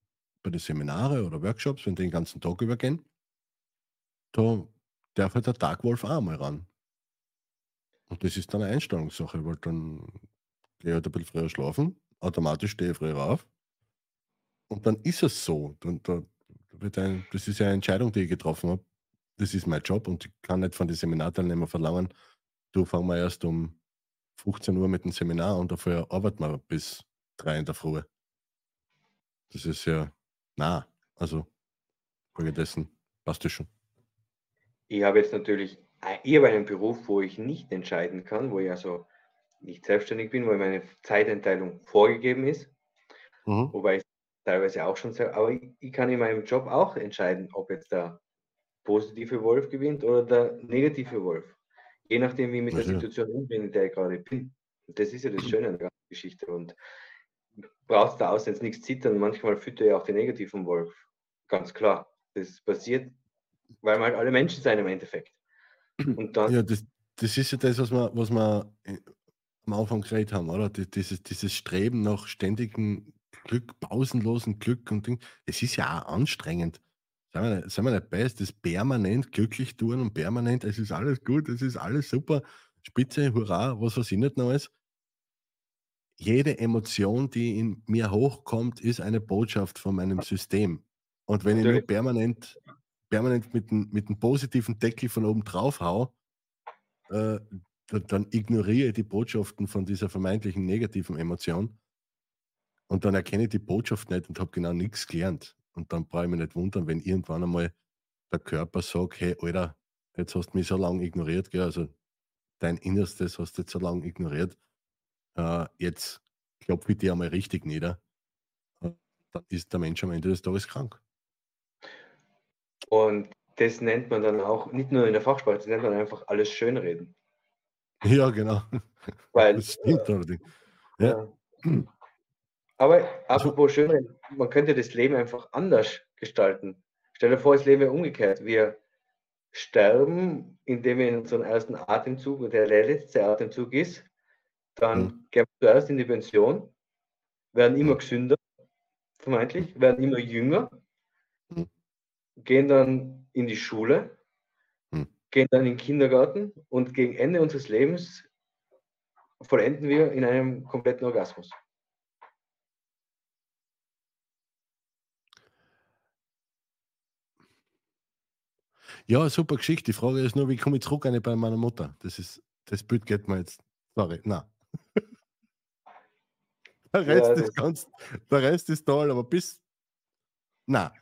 bei den Seminare oder Workshops, wenn die den ganzen Tag übergehen, da darf halt der Tagwolf auch mal ran. Und das ist dann eine Einstellungssache, weil dann gehe ich halt ein bisschen früher schlafen, automatisch stehe ich früher auf. Und dann ist es so. Dann, da, ein, das ist ja eine Entscheidung, die ich getroffen habe. Das ist mein Job und ich kann nicht von den Seminarteilnehmern verlangen, du fangen wir erst um 15 Uhr mit dem Seminar und dafür arbeiten wir bis drei in der Früh. Das ist ja nah. Also, folgedessen passt das schon. Ich habe jetzt natürlich, ich habe einen Beruf, wo ich nicht entscheiden kann, wo ich also nicht selbstständig bin, wo meine Zeiteinteilung vorgegeben ist. Mhm. Wobei ich teilweise auch schon sehr, aber ich, ich, kann in meinem Job auch entscheiden, ob jetzt der positive Wolf gewinnt oder der negative Wolf. Je nachdem, wie ich mit der Situation umgehe, in der ich gerade bin. Und das ist ja das Schöne an der ganzen Geschichte. Und brauchst da außen jetzt nichts zittern. Manchmal füttert ja auch den negativen Wolf. Ganz klar. Das passiert, weil wir halt alle Menschen sein im Endeffekt. Und dann, ja, das, das ist ja das, was wir, was wir äh, am Anfang geredet haben, oder? Dieses, dieses Streben nach ständigem Glück, pausenlosen Glück und Ding. Es ist ja auch anstrengend. Seien wir, nicht, seien wir nicht bei, das permanent glücklich tun und permanent, es ist alles gut, es ist alles super, spitze, hurra, was weiß ich nicht noch alles. Jede Emotion, die in mir hochkommt, ist eine Botschaft von meinem System. Und wenn ich nur permanent, permanent mit, dem, mit dem positiven Deckel von oben drauf hau, äh, dann ignoriere ich die Botschaften von dieser vermeintlichen negativen Emotion und dann erkenne ich die Botschaft nicht und habe genau nichts gelernt. Und dann brauche ich mich nicht wundern, wenn irgendwann einmal der Körper sagt, hey, Alter, jetzt hast du mich so lange ignoriert, gell? also dein Innerstes hast du jetzt so lange ignoriert, äh, jetzt klopfe ich dir einmal richtig nieder. Äh, dann ist der Mensch am Ende des Tages krank. Und das nennt man dann auch, nicht nur in der Fachsprache, das nennt man einfach alles Schönreden. Ja, genau. Weil, das stimmt allerdings. Ja. ja. Aber apropos schön, man könnte das Leben einfach anders gestalten. Stell dir vor, das Leben wäre umgekehrt. Wir sterben, indem wir in unseren ersten Atemzug, der der letzte Atemzug ist, dann mhm. gehen wir zuerst in die Pension, werden immer gesünder, vermeintlich, werden immer jünger, mhm. gehen dann in die Schule, mhm. gehen dann in den Kindergarten und gegen Ende unseres Lebens vollenden wir in einem kompletten Orgasmus. Ja, super Geschichte. Die Frage ist nur, wie komme ich zurück eine bei meiner Mutter? Das ist, das Bild geht mir jetzt. Sorry, na. Der Rest, ja, ist ganz, der Rest ist toll, aber bis. Na,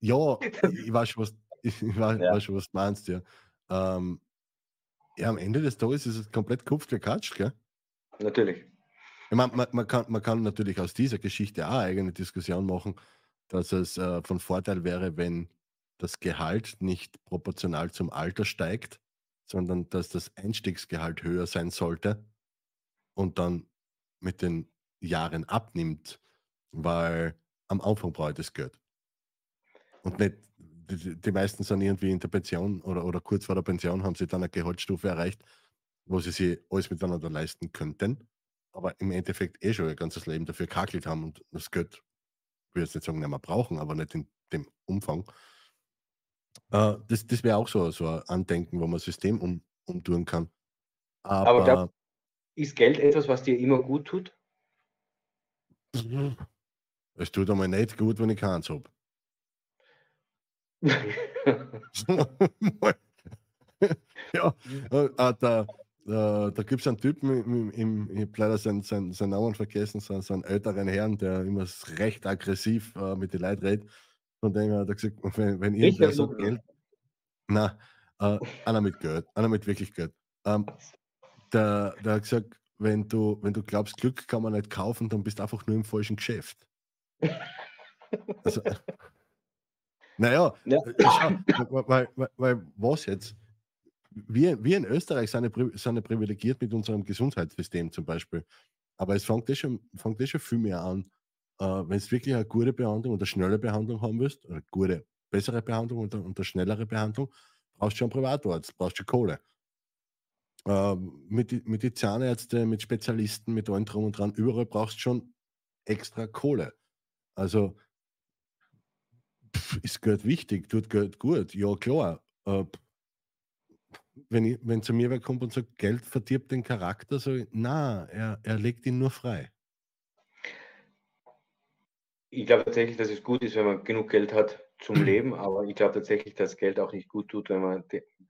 ja, ich weiß schon, was, ich weiß, ja. weiß schon, was du meinst, ja. Ähm, ja, am Ende des Tages ist es komplett kupfgekatscht, gell? Natürlich. Ich meine, man, man, kann, man kann natürlich aus dieser Geschichte auch eigene Diskussion machen, dass es äh, von Vorteil wäre, wenn das Gehalt nicht proportional zum Alter steigt, sondern dass das Einstiegsgehalt höher sein sollte und dann mit den Jahren abnimmt, weil am Anfang braucht das Geld. Und nicht, die, die, meisten sind irgendwie in der Pension oder, oder kurz vor der Pension haben sie dann eine Gehaltsstufe erreicht, wo sie sich alles miteinander leisten könnten, aber im Endeffekt eh schon ihr ganzes Leben dafür kakelt haben und das Geld, ich will jetzt nicht sagen, nicht mehr brauchen, aber nicht in dem Umfang. Äh, das das wäre auch so so ein Andenken, wo man System um umtun kann. Aber glaub ist Geld etwas, was dir immer gut tut? Es tut einmal nicht gut, wenn ich keins habe. Ja, äh, äh, da äh, da gibt es einen Typen im im ich habe leider seinen seinen seinen Namen vergessen, so so einen älteren Herrn, der immer recht aggressiv, äh, mit den Leuten redet. Von dem her hat er gesagt, wenn, wenn irgendwer so Geld. Na, äh, einer mit Geld, einer mit wirklich Geld. Ähm, der, der hat gesagt, wenn du, wenn du glaubst, Glück kann man nicht kaufen, dann bist du einfach nur im falschen Geschäft. Also, Naja, ja. Schau, weil, weil, weil, was jetzt? Wir, wir in Österreich sind ja, sind ja privilegiert mit unserem Gesundheitssystem zum Beispiel. Aber es fängt das schon, fängt das schon viel mehr an, äh, wenn du wirklich eine gute Behandlung oder schnelle Behandlung haben willst, oder gute, bessere Behandlung und, und eine schnellere Behandlung, brauchst du schon Privatarzt, brauchst du Kohle. Äh, mit, mit den Zahnärzten, mit Spezialisten, mit allem drum und dran, überall brauchst du schon extra Kohle. Also pff, ist Geld wichtig, tut Geld gut, ja klar. Äh, wenn, ich, wenn zu mir wer kommt und sagt, Geld verdirbt den Charakter, so, na, er, er legt ihn nur frei. Ich glaube tatsächlich, dass es gut ist, wenn man genug Geld hat zum Leben, aber ich glaube tatsächlich, dass Geld auch nicht gut tut, wenn man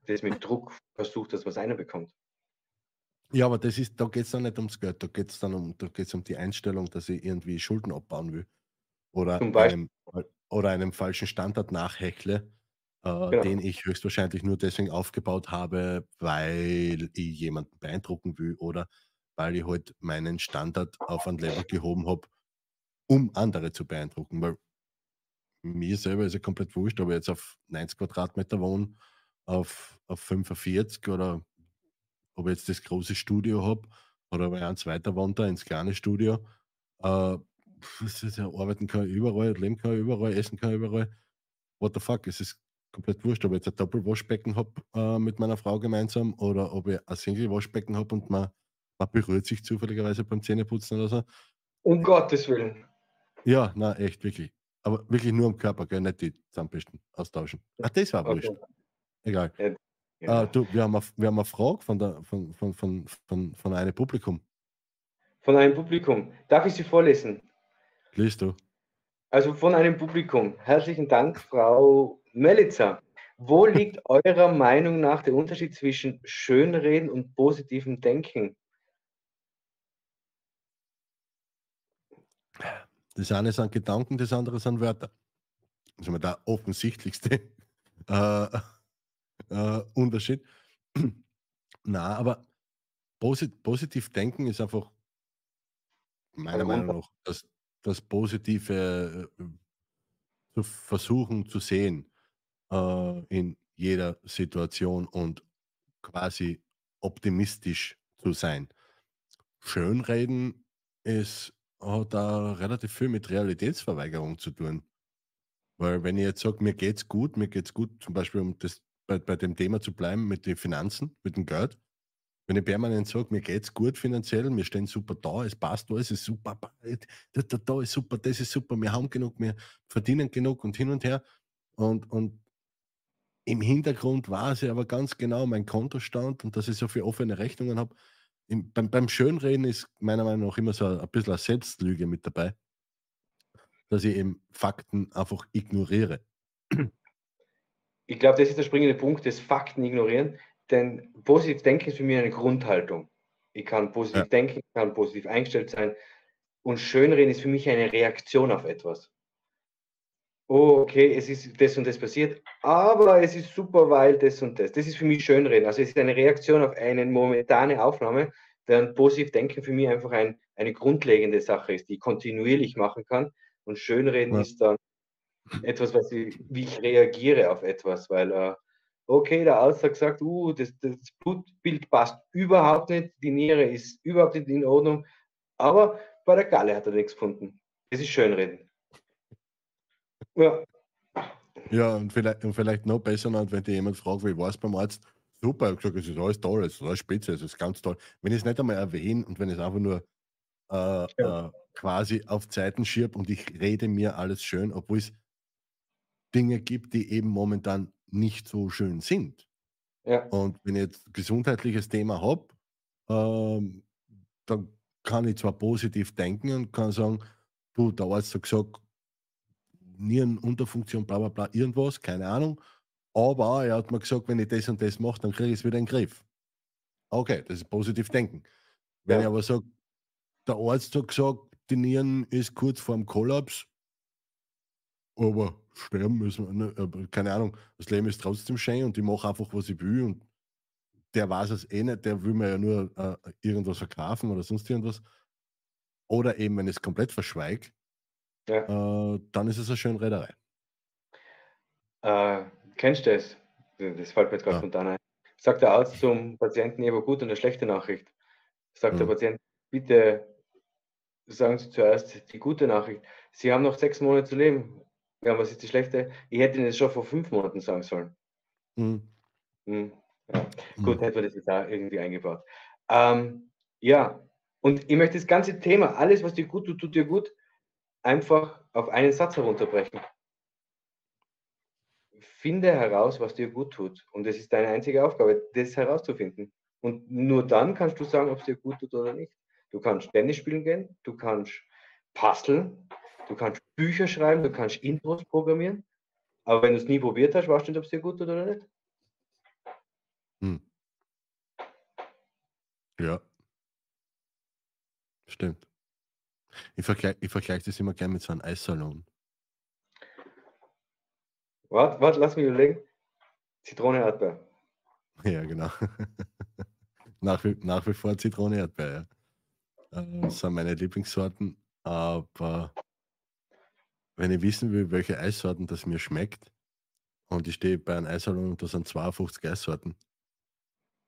das mit Druck versucht, dass was einer bekommt. Ja, aber das ist, da geht es dann nicht ums Geld, da geht es dann um, da geht's um die Einstellung, dass ich irgendwie Schulden abbauen will. Oder, einem, oder einem falschen Standard nachhechle äh, genau. den ich höchstwahrscheinlich nur deswegen aufgebaut habe, weil ich jemanden beeindrucken will oder weil ich halt meinen Standard auf ein Level gehoben habe, um andere zu beeindrucken. Weil mir selber ist ja komplett wurscht, ob ich jetzt auf 90 Quadratmeter wohne, auf, auf 45 oder ob ich jetzt das große Studio habe oder ob ich eins weiter da ins kleine Studio. Äh, ja, arbeiten kann ich überall, leben kann ich überall, essen kann ich überall. What the fuck? Es ist komplett wurscht, ob ich jetzt ein Doppelwaschbecken habe äh, mit meiner Frau gemeinsam oder ob ich ein Single-Waschbecken habe und man, man berührt sich zufälligerweise beim Zähneputzen oder so. Um Gottes Willen. Ja, na echt, wirklich. Aber wirklich nur am Körper, gell? nicht die Zahnbürsten austauschen. Ach, das war wurscht. Egal. Ja. Äh, du, wir haben, eine, wir haben eine Frage von, der, von, von, von, von, von einem Publikum. Von einem Publikum. Darf ich sie vorlesen? Liest du. Also von einem Publikum. Herzlichen Dank, Frau Melitzer, wo liegt eurer Meinung nach der Unterschied zwischen Schönreden und positivem Denken? Das eine sind Gedanken, das andere sind Wörter. Das ist der offensichtlichste äh, äh, Unterschied. Na, aber posit positiv denken ist einfach meiner Meinung nach das, das Positive äh, zu versuchen zu sehen äh, in jeder Situation und quasi optimistisch zu sein. Schönreden ist, hat da relativ viel mit Realitätsverweigerung zu tun. Weil wenn ich jetzt sage, mir geht's gut, mir geht's gut, zum Beispiel um das bei, bei dem Thema zu bleiben mit den Finanzen, mit dem Geld, wenn ich permanent sage, mir geht's gut finanziell, wir stehen super da, es passt alles, es ist super, da, da, da ist super, das ist super, wir haben genug, wir verdienen genug und hin und her. Und, und im Hintergrund weiß ich aber ganz genau mein Kontostand und dass ich so viele offene Rechnungen habe. Beim, beim Schönreden ist meiner Meinung nach immer so ein, ein bisschen eine Selbstlüge mit dabei, dass ich eben Fakten einfach ignoriere. Ich glaube, das ist der springende Punkt, das Fakten ignorieren. Denn positiv denken ist für mich eine Grundhaltung. Ich kann positiv ja. denken, ich kann positiv eingestellt sein. Und schönreden ist für mich eine Reaktion auf etwas. Oh, okay, es ist das und das passiert, aber es ist super, weil das und das. Das ist für mich Schönreden. Also es ist eine Reaktion auf eine momentane Aufnahme, während positiv denken für mich einfach ein, eine grundlegende Sache ist, die ich kontinuierlich machen kann. Und Schönreden ja. ist dann etwas, was ich, wie ich reagiere auf etwas, weil äh, okay, der Arzt hat gesagt, uh, das, das Blutbild passt überhaupt nicht, die Niere ist überhaupt nicht in Ordnung, aber bei der Galle hat er nichts gefunden. Das ist Schönreden. Ja. Ja, und vielleicht, und vielleicht noch besser, wenn dir jemand fragt, wie war es beim Arzt? Super, ich habe gesagt, es ist alles toll, es ist alles spitze, es ist ganz toll. Wenn ich es nicht einmal erwähne und wenn ich es einfach nur äh, ja. äh, quasi auf Zeiten schirb und ich rede mir alles schön, obwohl es Dinge gibt, die eben momentan nicht so schön sind. Ja. Und wenn ich jetzt ein gesundheitliches Thema habe, ähm, dann kann ich zwar positiv denken und kann sagen, du, der Arzt hat gesagt, Nierenunterfunktion, bla bla bla, irgendwas, keine Ahnung. Aber er hat mir gesagt, wenn ich das und das mache, dann kriege ich es wieder in den Griff. Okay, das ist positiv denken. Wenn ja. ich aber sage, der Arzt hat gesagt, die Nieren ist kurz vor dem Kollaps, aber sterben müssen wir, ne? keine Ahnung, das Leben ist trotzdem schön und ich mache einfach, was ich will und der weiß es eh nicht, der will mir ja nur äh, irgendwas verkaufen oder sonst irgendwas. Oder eben, wenn ich es komplett verschweige, ja. äh, dann ist es eine schöne Rederei. Äh, kennst du das? Das fällt mir jetzt gerade ja. spontan ein. Sagt der Arzt zum Patienten, eine gute und eine schlechte Nachricht. Sagt mhm. der Patient, bitte sagen Sie zuerst die gute Nachricht. Sie haben noch sechs Monate zu leben. Ja, was ist die schlechte? Ich hätte Ihnen das schon vor fünf Monaten sagen sollen. Mhm. Mhm. Ja. Mhm. Gut, hätten wir das jetzt da irgendwie eingebaut. Ähm, ja, und ich möchte das ganze Thema, alles, was dir gut tut, tut dir gut, einfach auf einen Satz herunterbrechen. Finde heraus, was dir gut tut. Und das ist deine einzige Aufgabe, das herauszufinden. Und nur dann kannst du sagen, ob es dir gut tut oder nicht. Du kannst Tennis spielen gehen, du kannst puzzeln, du kannst Bücher schreiben, du kannst Intros programmieren. Aber wenn du es nie probiert hast, weißt du nicht, ob es dir gut tut oder nicht. Hm. Ja. Stimmt. Ich vergleiche ich vergleich das immer gerne mit so einem Eissalon. Warte, warte, lass mich überlegen. Zitrone, Erdbeer. Ja, genau. nach, wie, nach wie vor Zitrone, Erdbeer, ja. Äh, das sind meine Lieblingssorten. Aber wenn ich wissen will, welche Eissorten das mir schmeckt, und ich stehe bei einem Eissalon und da sind 52 Eissorten,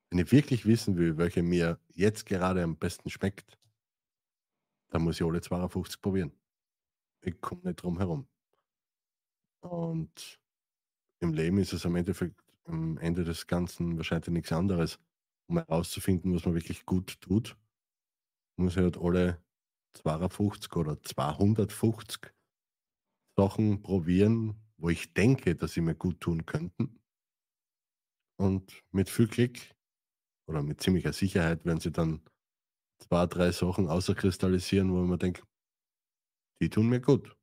wenn ich wirklich wissen will, welche mir jetzt gerade am besten schmeckt, dann muss ich alle 52 probieren. Ich komme nicht drum herum. Und im Leben ist es am Endeffekt am Ende des Ganzen wahrscheinlich nichts anderes. Um herauszufinden, was man wirklich gut tut, muss ich halt alle 52 oder 250 Sachen probieren, wo ich denke, dass sie mir gut tun könnten. Und mit viel Glück oder mit ziemlicher Sicherheit werden sie dann zwei, drei Sachen außerkristallisieren, wo man denkt, die tun mir gut.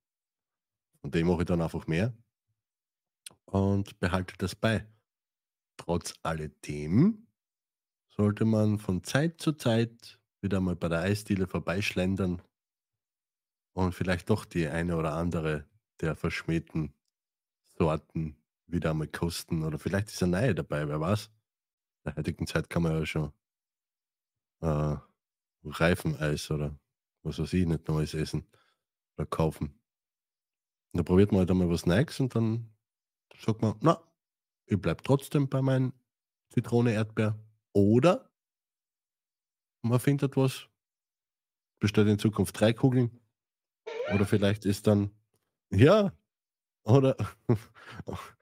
Und dem mache ich dann einfach mehr und behalte das bei. Trotz alledem sollte man von Zeit zu Zeit wieder mal bei der Eisdiele vorbeischlendern und vielleicht doch die eine oder andere der verschmähten Sorten wieder mal kosten. Oder vielleicht ist eine neue dabei, wer weiß. In der heutigen Zeit kann man ja schon äh, Reifeneis oder was weiß ich, nicht Neues essen oder kaufen. Und da probiert man halt einmal was Neues und dann sagt man, na, ich bleibe trotzdem bei meinem Zitrone-Erdbeer. Oder man findet was, bestellt in Zukunft drei Kugeln. Oder vielleicht ist dann, ja, oder,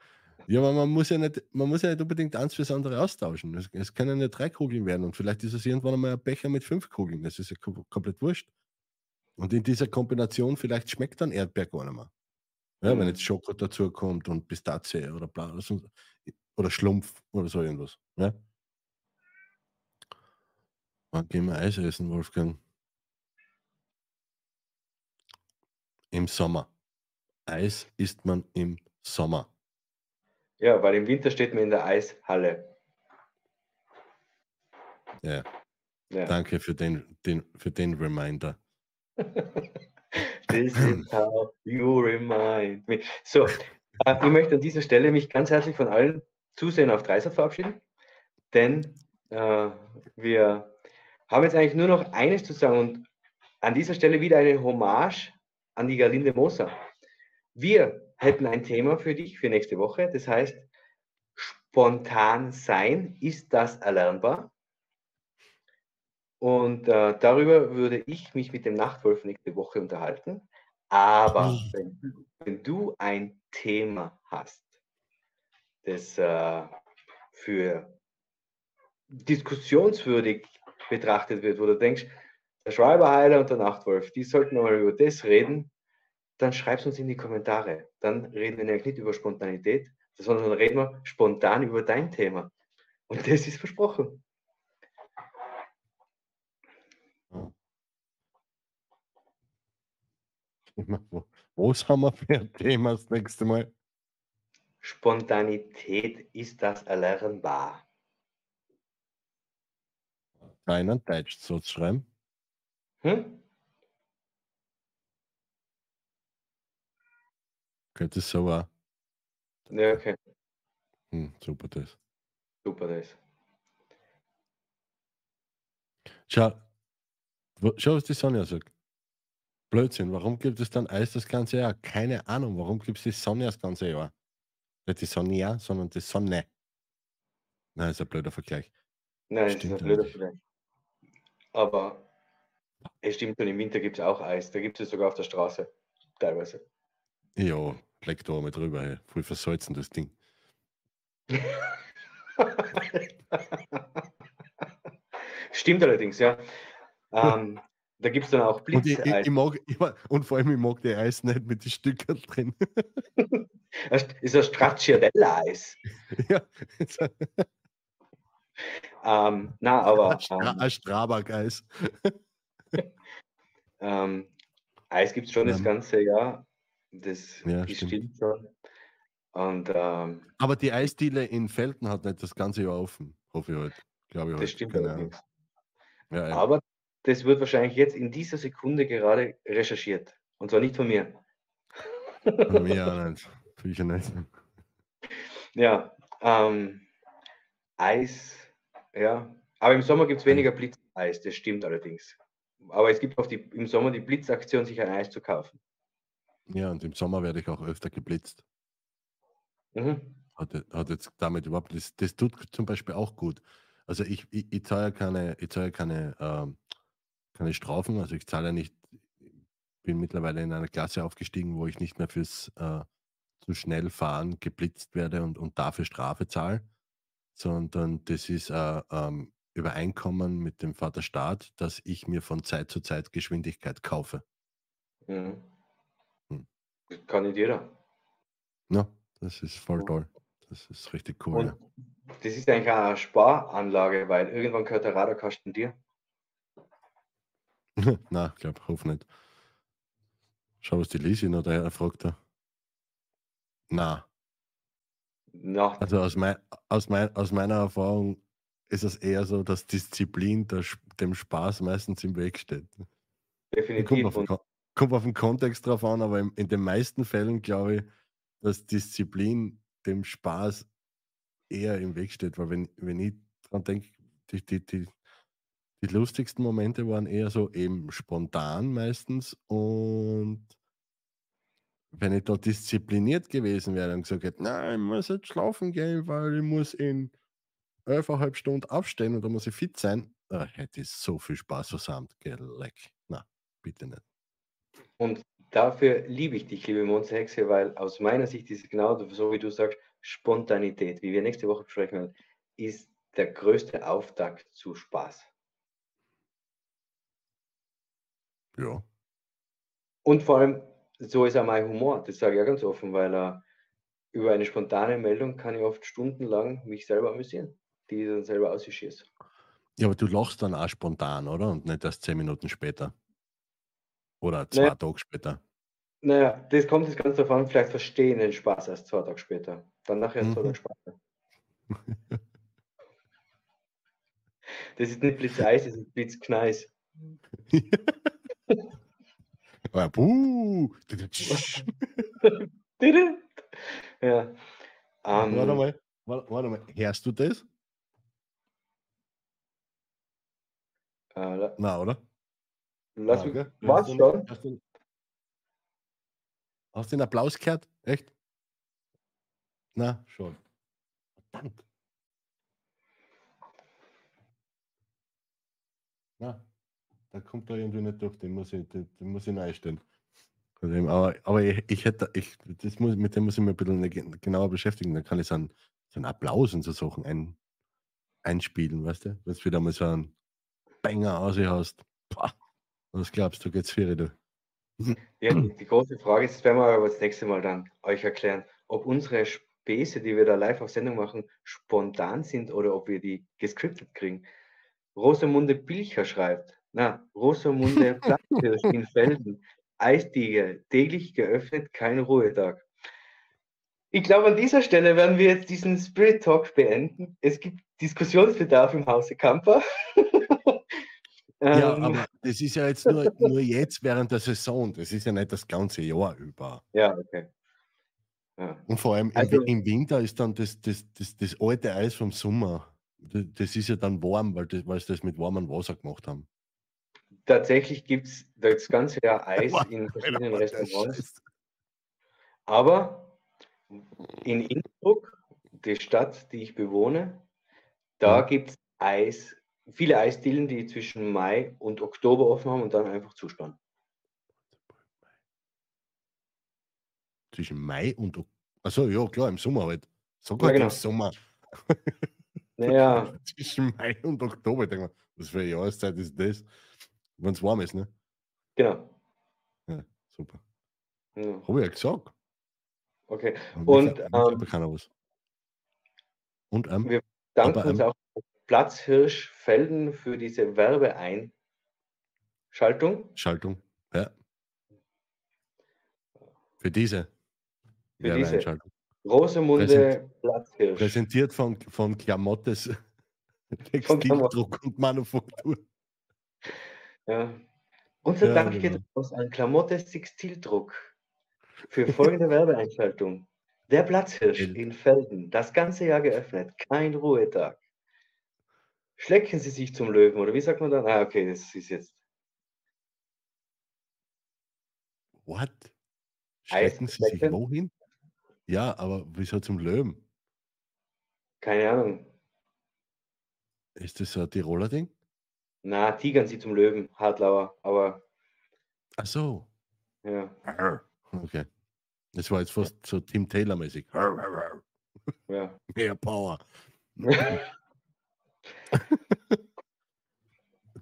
ja, aber man muss ja nicht, man muss ja nicht unbedingt eins fürs andere austauschen. Es, es können ja drei Kugeln werden und vielleicht ist es irgendwann einmal ein Becher mit fünf Kugeln. Das ist ja komplett wurscht. Und in dieser Kombination vielleicht schmeckt dann Erdbeer gar nicht mehr. Ja, mhm. Wenn jetzt Schoko dazu kommt und Pistazie oder bla oder Schlumpf oder so irgendwas. Ja? Wann gehen wir Eis essen, Wolfgang? Im Sommer. Eis isst man im Sommer. Ja, weil im Winter steht man in der Eishalle. Ja. ja. Danke für den, den, für den Reminder. This is how you remind me. So, äh, ich möchte an dieser Stelle mich ganz herzlich von allen Zusehern auf Dreisat verabschieden, denn äh, wir haben jetzt eigentlich nur noch eines zu sagen und an dieser Stelle wieder eine Hommage an die Galinde Moser. Wir hätten ein Thema für dich für nächste Woche, das heißt spontan sein, ist das erlernbar? Und äh, darüber würde ich mich mit dem Nachtwolf nächste Woche unterhalten. Aber wenn, wenn du ein Thema hast, das äh, für diskussionswürdig betrachtet wird, wo du denkst, der Schreiberheiler und der Nachtwolf, die sollten mal über das reden, dann schreib es uns in die Kommentare. Dann reden wir nämlich nicht über Spontanität, sondern reden wir spontan über dein Thema. Und das ist versprochen. Wo haben wir für ein Thema das nächste Mal? Spontanität ist das erlernbar. Keinen Deutsch zu schreiben. Hm? Okay, das so auch. Ja, okay. Hm, super das. Super das. Schau, schau, was die Sonja sagt. Blödsinn, warum gibt es dann Eis das ganze Jahr? Keine Ahnung, warum gibt es die Sonne das ganze Jahr? Nicht die Sonja, sondern die Sonne. Nein, ist ein blöder Vergleich. Nein, das ist ein blöder Vergleich. Aber es stimmt schon, im Winter gibt es auch Eis. Da gibt es sogar auf der Straße. Teilweise. Ja, leck da mal drüber. Ey. Voll versalzen das Ding. Stimmt allerdings, ja. Ähm, da gibt es dann auch Blitz. Und, ich, ich, ich mag, und vor allem, ich mag die Eis nicht mit den Stückern drin. das ist ein Stracciatella-Eis. Ja. ähm, na, aber. Ähm, ein Strabag-Eis. ähm, Eis gibt es schon das ganze Jahr. Das ja, stimmt. stimmt schon. Und, ähm, aber die Eisdiele in Felten hat nicht das ganze Jahr offen, hoffe ich heute. Halt. Glaube ich das heute. stimmt allerdings. Ja, ja. Aber das wird wahrscheinlich jetzt in dieser Sekunde gerade recherchiert. Und zwar nicht von mir. Von mir auch nicht. Sicher nicht. Ja, ähm, Eis, ja. Aber im Sommer gibt es weniger Blitzeis, das stimmt allerdings. Aber es gibt auch die, im Sommer die Blitzaktion, sich ein Eis zu kaufen. Ja, und im Sommer werde ich auch öfter geblitzt. Mhm. Hat, hat, jetzt damit überhaupt, das, das tut zum Beispiel auch gut. Also ich, ich, ich zahle ja keine, ich zahle keine, ähm, keine Strafen, also ich zahle ja nicht, bin mittlerweile in einer Klasse aufgestiegen, wo ich nicht mehr fürs äh, zu schnell fahren geblitzt werde und, und dafür Strafe zahle, sondern das ist äh, ähm, Übereinkommen mit dem Vaterstaat, dass ich mir von Zeit zu Zeit Geschwindigkeit kaufe. Mhm. Kann nicht jeder. Ja, das ist voll toll. Das ist richtig cool. Ja. Das ist eigentlich eine Sparanlage, weil irgendwann gehört der Radarkasten dir. Na, ich glaube, hoffe nicht. Schau, was die Lisi noch daher fragt. Na. Na. Also aus, mein, aus, mein, aus meiner Erfahrung ist es eher so, dass Disziplin der, dem Spaß meistens im Weg steht. Definitiv. Kommt auf, kommt auf den Kontext drauf an, aber in, in den meisten Fällen glaube ich, dass Disziplin dem Spaß eher im Weg steht, weil wenn, wenn ich dran denke, die, die, die, die lustigsten Momente waren eher so eben spontan meistens und wenn ich da diszipliniert gewesen wäre und gesagt hätte, nein, ich muss jetzt schlafen gehen, weil ich muss in elfeinhalb Stunden aufstehen und da muss ich fit sein, da hätte ich so viel Spaß versammelt. Geleck. Na, bitte nicht. Und dafür liebe ich dich, liebe Monsterhexe, weil aus meiner Sicht ist es genau so, wie du sagst, Spontanität, wie wir nächste Woche besprechen werden, ist der größte Auftakt zu Spaß. Ja. Und vor allem, so ist auch mein Humor, das sage ich ja ganz offen, weil äh, über eine spontane Meldung kann ich oft stundenlang mich selber amüsieren, die ich dann selber ausschieße. Ja, aber du lachst dann auch spontan, oder? Und nicht erst zehn Minuten später. Oder zwei naja, Tage später. Naja, das kommt jetzt ganz davon, vielleicht verstehen den Spaß erst zwei Tage später. Dann nachher mhm. zwei Tage später. Das ist nicht Blitzeis, das ist Blitzkneis. Ja, buh. ja. Um, warte mal, warte, mal, hörst du das? Äh, Na, oder? Lass mich. Was schon? Hast du, hast du den Applaus gehört? Echt? Na, schon. Verdammt. Na, da kommt da irgendwie nicht durch, den muss ich, den, den muss ich einstellen. Aber, aber ich, ich, hätte, ich, das muss, mit dem muss ich mir ein bisschen genauer beschäftigen. Dann kann ich so einen, so einen Applaus und so Sachen ein, einspielen, weißt du? Wenn du wieder mal so einen Banger aus hast. Boah, was glaubst du, geht's für du? Ja, die große Frage ist, das werden wir aber das nächste Mal dann euch erklären, ob unsere Späße, die wir da live auf Sendung machen, spontan sind oder ob wir die gescriptet kriegen. Rosamunde Pilcher schreibt, na, Rosamunde Platzhirsch in Felden. Eisdiele, täglich geöffnet, kein Ruhetag. Ich glaube, an dieser Stelle werden wir jetzt diesen Spirit Talk beenden. Es gibt Diskussionsbedarf im Hause Kamper. ja, ähm. aber das ist ja jetzt nur, nur jetzt während der Saison. Das ist ja nicht das ganze Jahr über. Ja, okay. Ja. Und vor allem also, im, Winter ist dann das, das, das, das alte Eis vom Sommer. Das, ist ja dann warm, weil, das, weil sie das mit warmem Wasser gemacht haben tatsächlich gibt es das ganze Jahr Eis in verschiedenen Restaurants. Aber In Innsbruck, die Stadt, die ich bewohne, da gibt es Eis, viele Eisdielen, die zwischen Mai und Oktober offen haben und dann einfach zuspannen. Zwischen Mai und Ok Achso, ja klar, im Sommer halt. Sag Ja, genau. im Sommer. Naja, Zwischen Mai und Oktober. Ich denke mal, was für eine Jahreszeit ist das? Wenn es warm ist, ne? genau. Ja, super. Ja, Habe ich ja gesagt. Okay. Und, Und, ähm, keiner was. Und ähm, Wir danken uns ähm, auch Platzhirsch Felden für diese Werbeeinschaltung. Schaltung. Ja. Für diese Für diese Werbeeinschaltung. Rosamunde Platzhirsch. Präsentiert von, von Klamottes Klamotte. Textildruck und Manufaktur. Ja. Unser Ja, Dank geht aus an Klamottes Textildruck für folgende Werbeeinschaltung. Der Platzhirsch in Felden, das ganze Jahr geöffnet, kein Ruhetag. Schlecken Sie sich zum Löwen, oder wie sagt man dann? Ah, okay, das ist jetzt What? Eis Schrecken Sie sich schlecken? wohin? Ja, aber wieso zum Löwen? Keine Ahnung. Ist das so ein Tiroler Ding? Na, tigern Sie zum Löwen, Hartlauer, aber Ach so. ja, Okay. Das war jetzt fast so Tim Taylor-mäßig. ja. Mehr Power.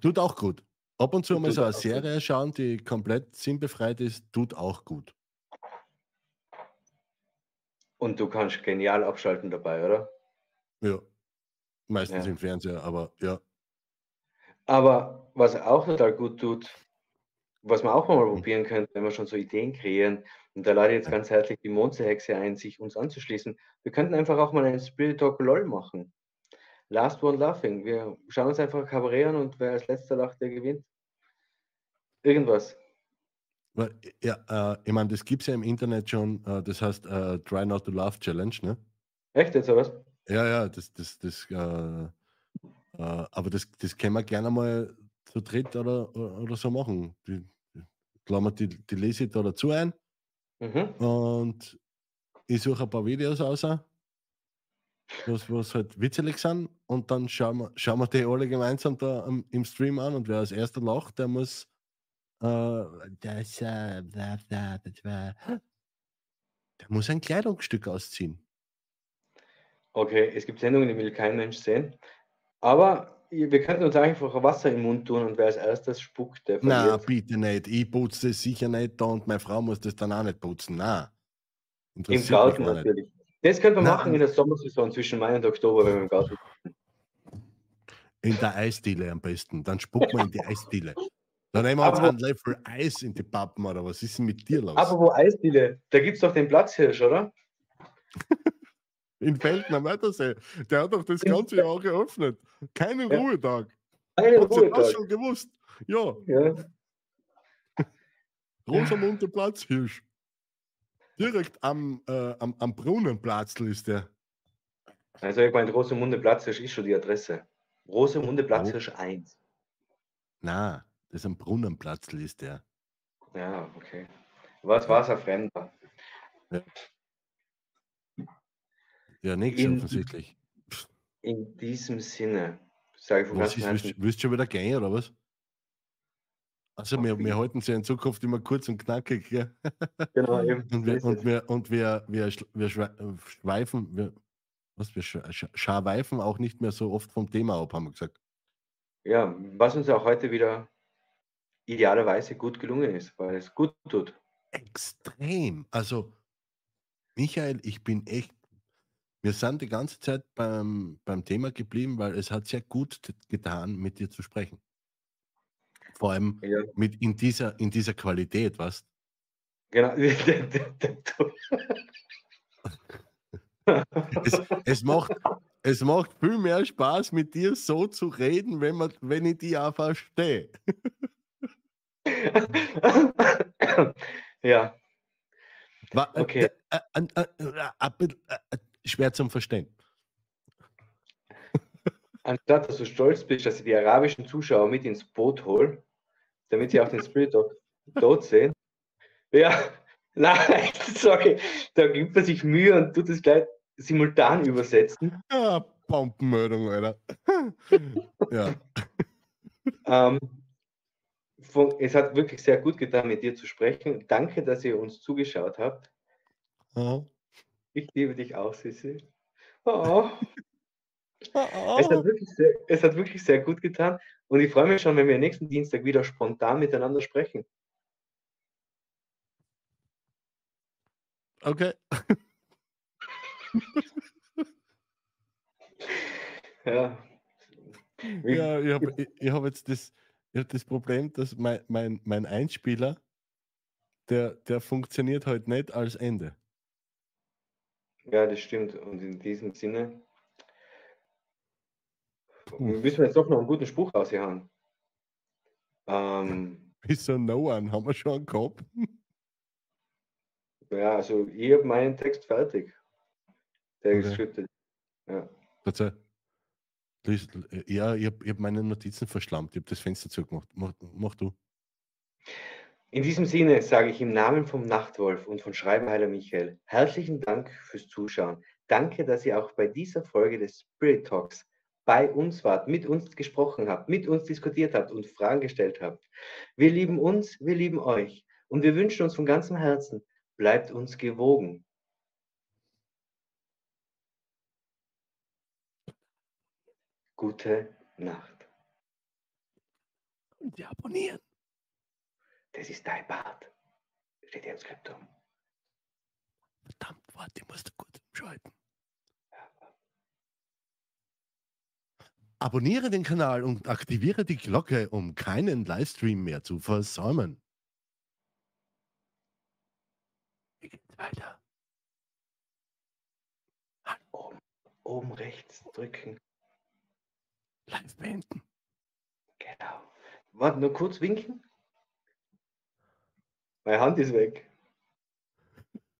Tut auch gut. Ab und zu mal so eine auch gut. Serie schauen, die komplett sinnbefreit ist, tut auch gut. Und du kannst genial abschalten dabei, oder? Ja. Meistens Ja. im Fernseher, aber ja. Aber was auch total gut tut, was man auch mal Hm. probieren könnte, wenn wir schon so Ideen kreieren, und da lade ich jetzt ganz herzlich die Mondsehexe ein, sich uns anzuschließen. Wir könnten einfach auch mal einen Spirit Talk LOL machen. Last One Laughing. Wir schauen uns einfach Kabarett an und wer als letzter lacht, der gewinnt. Irgendwas. Ja äh, ich meine, das gibt es ja im Internet schon, äh, das heißt äh, Try Not to Laugh Challenge, ne? Echt jetzt, oder was? Ja, ja, das, das, das, äh, äh, aber das, das können wir gerne mal zu dritt oder, oder so machen. Die, die, die, die lese ich da dazu ein Mhm. und ich suche ein paar Videos aus, was, was halt witzelig sind und dann schauen wir, schauen wir die alle gemeinsam da am, im Stream an und wer als erster lacht, der muss äh, das, äh, das der muss ein Kleidungsstück ausziehen. Okay, es gibt Sendungen, die will kein Mensch sehen. Aber wir könnten uns einfach Wasser im Mund tun und wer als erstes spuckt, der verliert. bitte nicht. Ich putze das sicher nicht da und meine Frau muss das dann auch nicht putzen. Na. Im Garten natürlich. Das könnte man Na, machen in der Sommersaison zwischen Mai und Oktober, wenn wir im Garten. In der Eisdiele am besten. Dann spucken wir in die Eisdiele. Dann nehmen wir uns Aber- einen Löffel Eis in die Pappen oder was ist denn mit dir los? Apropos Eisdiele, da gibt es doch den Platzhirsch, oder? in Felden am Wörthersee. Der hat doch das ganze Jahr geöffnet. Keinen Ja. Ruhetag. Einen Hat sie das Ruhetag. schon gewusst? Ja, Ja. Rosamunde Platzhirsch. Direkt am, äh, am, am Brunnenplatz ist der. Also ich meine, Rosamunde Platzhirsch ist schon die Adresse. Rosamunde Platzhirsch 1. Na, das ist am Brunnenplatz ist der. Ja, okay. Was war es ein Fremder? Ja, nichts In- offensichtlich. In diesem Sinne sage ich von Was ist, willst du schon wieder gehen, oder was? Also wir, wir halten sie in Zukunft immer kurz und knackig, gell? genau, eben, Und wir, und wir, und wir, wir, wir schwe- schweifen, wir, was, wir sch- sch- scharweifen auch nicht mehr so oft vom Thema ab, haben wir gesagt. ja, was uns auch heute wieder idealerweise gut gelungen ist, weil es gut tut. Extrem. Also, Michael, ich bin echt, wir sind die ganze Zeit beim, beim Thema geblieben, weil es hat sehr gut getan, mit dir zu sprechen. Vor allem Ja, mit in dieser, in dieser Qualität, was? genau. Es, es, macht, es macht viel mehr Spaß, mit dir so zu reden, wenn, man, wenn ich dich auch verstehe. ja, Okay. Äh, äh, äh, schwer zum Verstehen. anstatt dass du stolz bist, dass ich die arabischen Zuschauer mit ins Boot hole, damit sie auch den Spirit of dort sehen, ja, Nein, sorry, da gibt man sich Mühe und tut es gleich simultan übersetzen. Ah, Bombenmeldung, Alter. ja. Ähm, von, es hat wirklich sehr gut getan, mit dir zu sprechen. Danke, dass ihr uns zugeschaut habt. Oh. Ich liebe dich auch, Sissi. Oh. Oh. Es, hat wirklich sehr, es hat wirklich sehr gut getan und ich freue mich schon, wenn wir nächsten Dienstag wieder spontan miteinander sprechen. Okay. ja. Ja, ich habe hab jetzt das, ich hab das Problem, dass mein, mein, mein Einspieler, der, der funktioniert halt nicht als Ende. Ja, das stimmt. Und in diesem Sinne. Müssen wir jetzt doch noch einen guten Spruch raushauen. Ähm, Wieso no one? Haben wir schon einen gehabt? Ja, also ich habe meinen Text fertig. Der okay. gescriptet. Ja. Bitte. Ja, ich habe hab meine Notizen verschlammt. Ich habe das Fenster zugemacht. Mach, mach du. In diesem Sinne sage ich im Namen vom Nachtwolf und von Schreibenheiler Michael herzlichen Dank fürs Zuschauen. Danke, dass ihr auch bei dieser Folge des Spirit Talks bei uns wart, mit uns gesprochen habt, mit uns diskutiert habt und Fragen gestellt habt. Wir lieben uns, wir lieben euch und wir wünschen uns von ganzem Herzen, bleibt uns gewogen. Gute Nacht. Und abonnieren. Das ist dein Bart. Steht im Skriptum. Verdammt, warte, ich muss da kurz umschalten. Abonniere den Kanal und aktiviere die Glocke, um keinen Livestream mehr zu versäumen. Wie geht's weiter? Oben, oben rechts drücken. Live beenden. Genau. Warte, nur kurz winken. Meine Hand ist weg.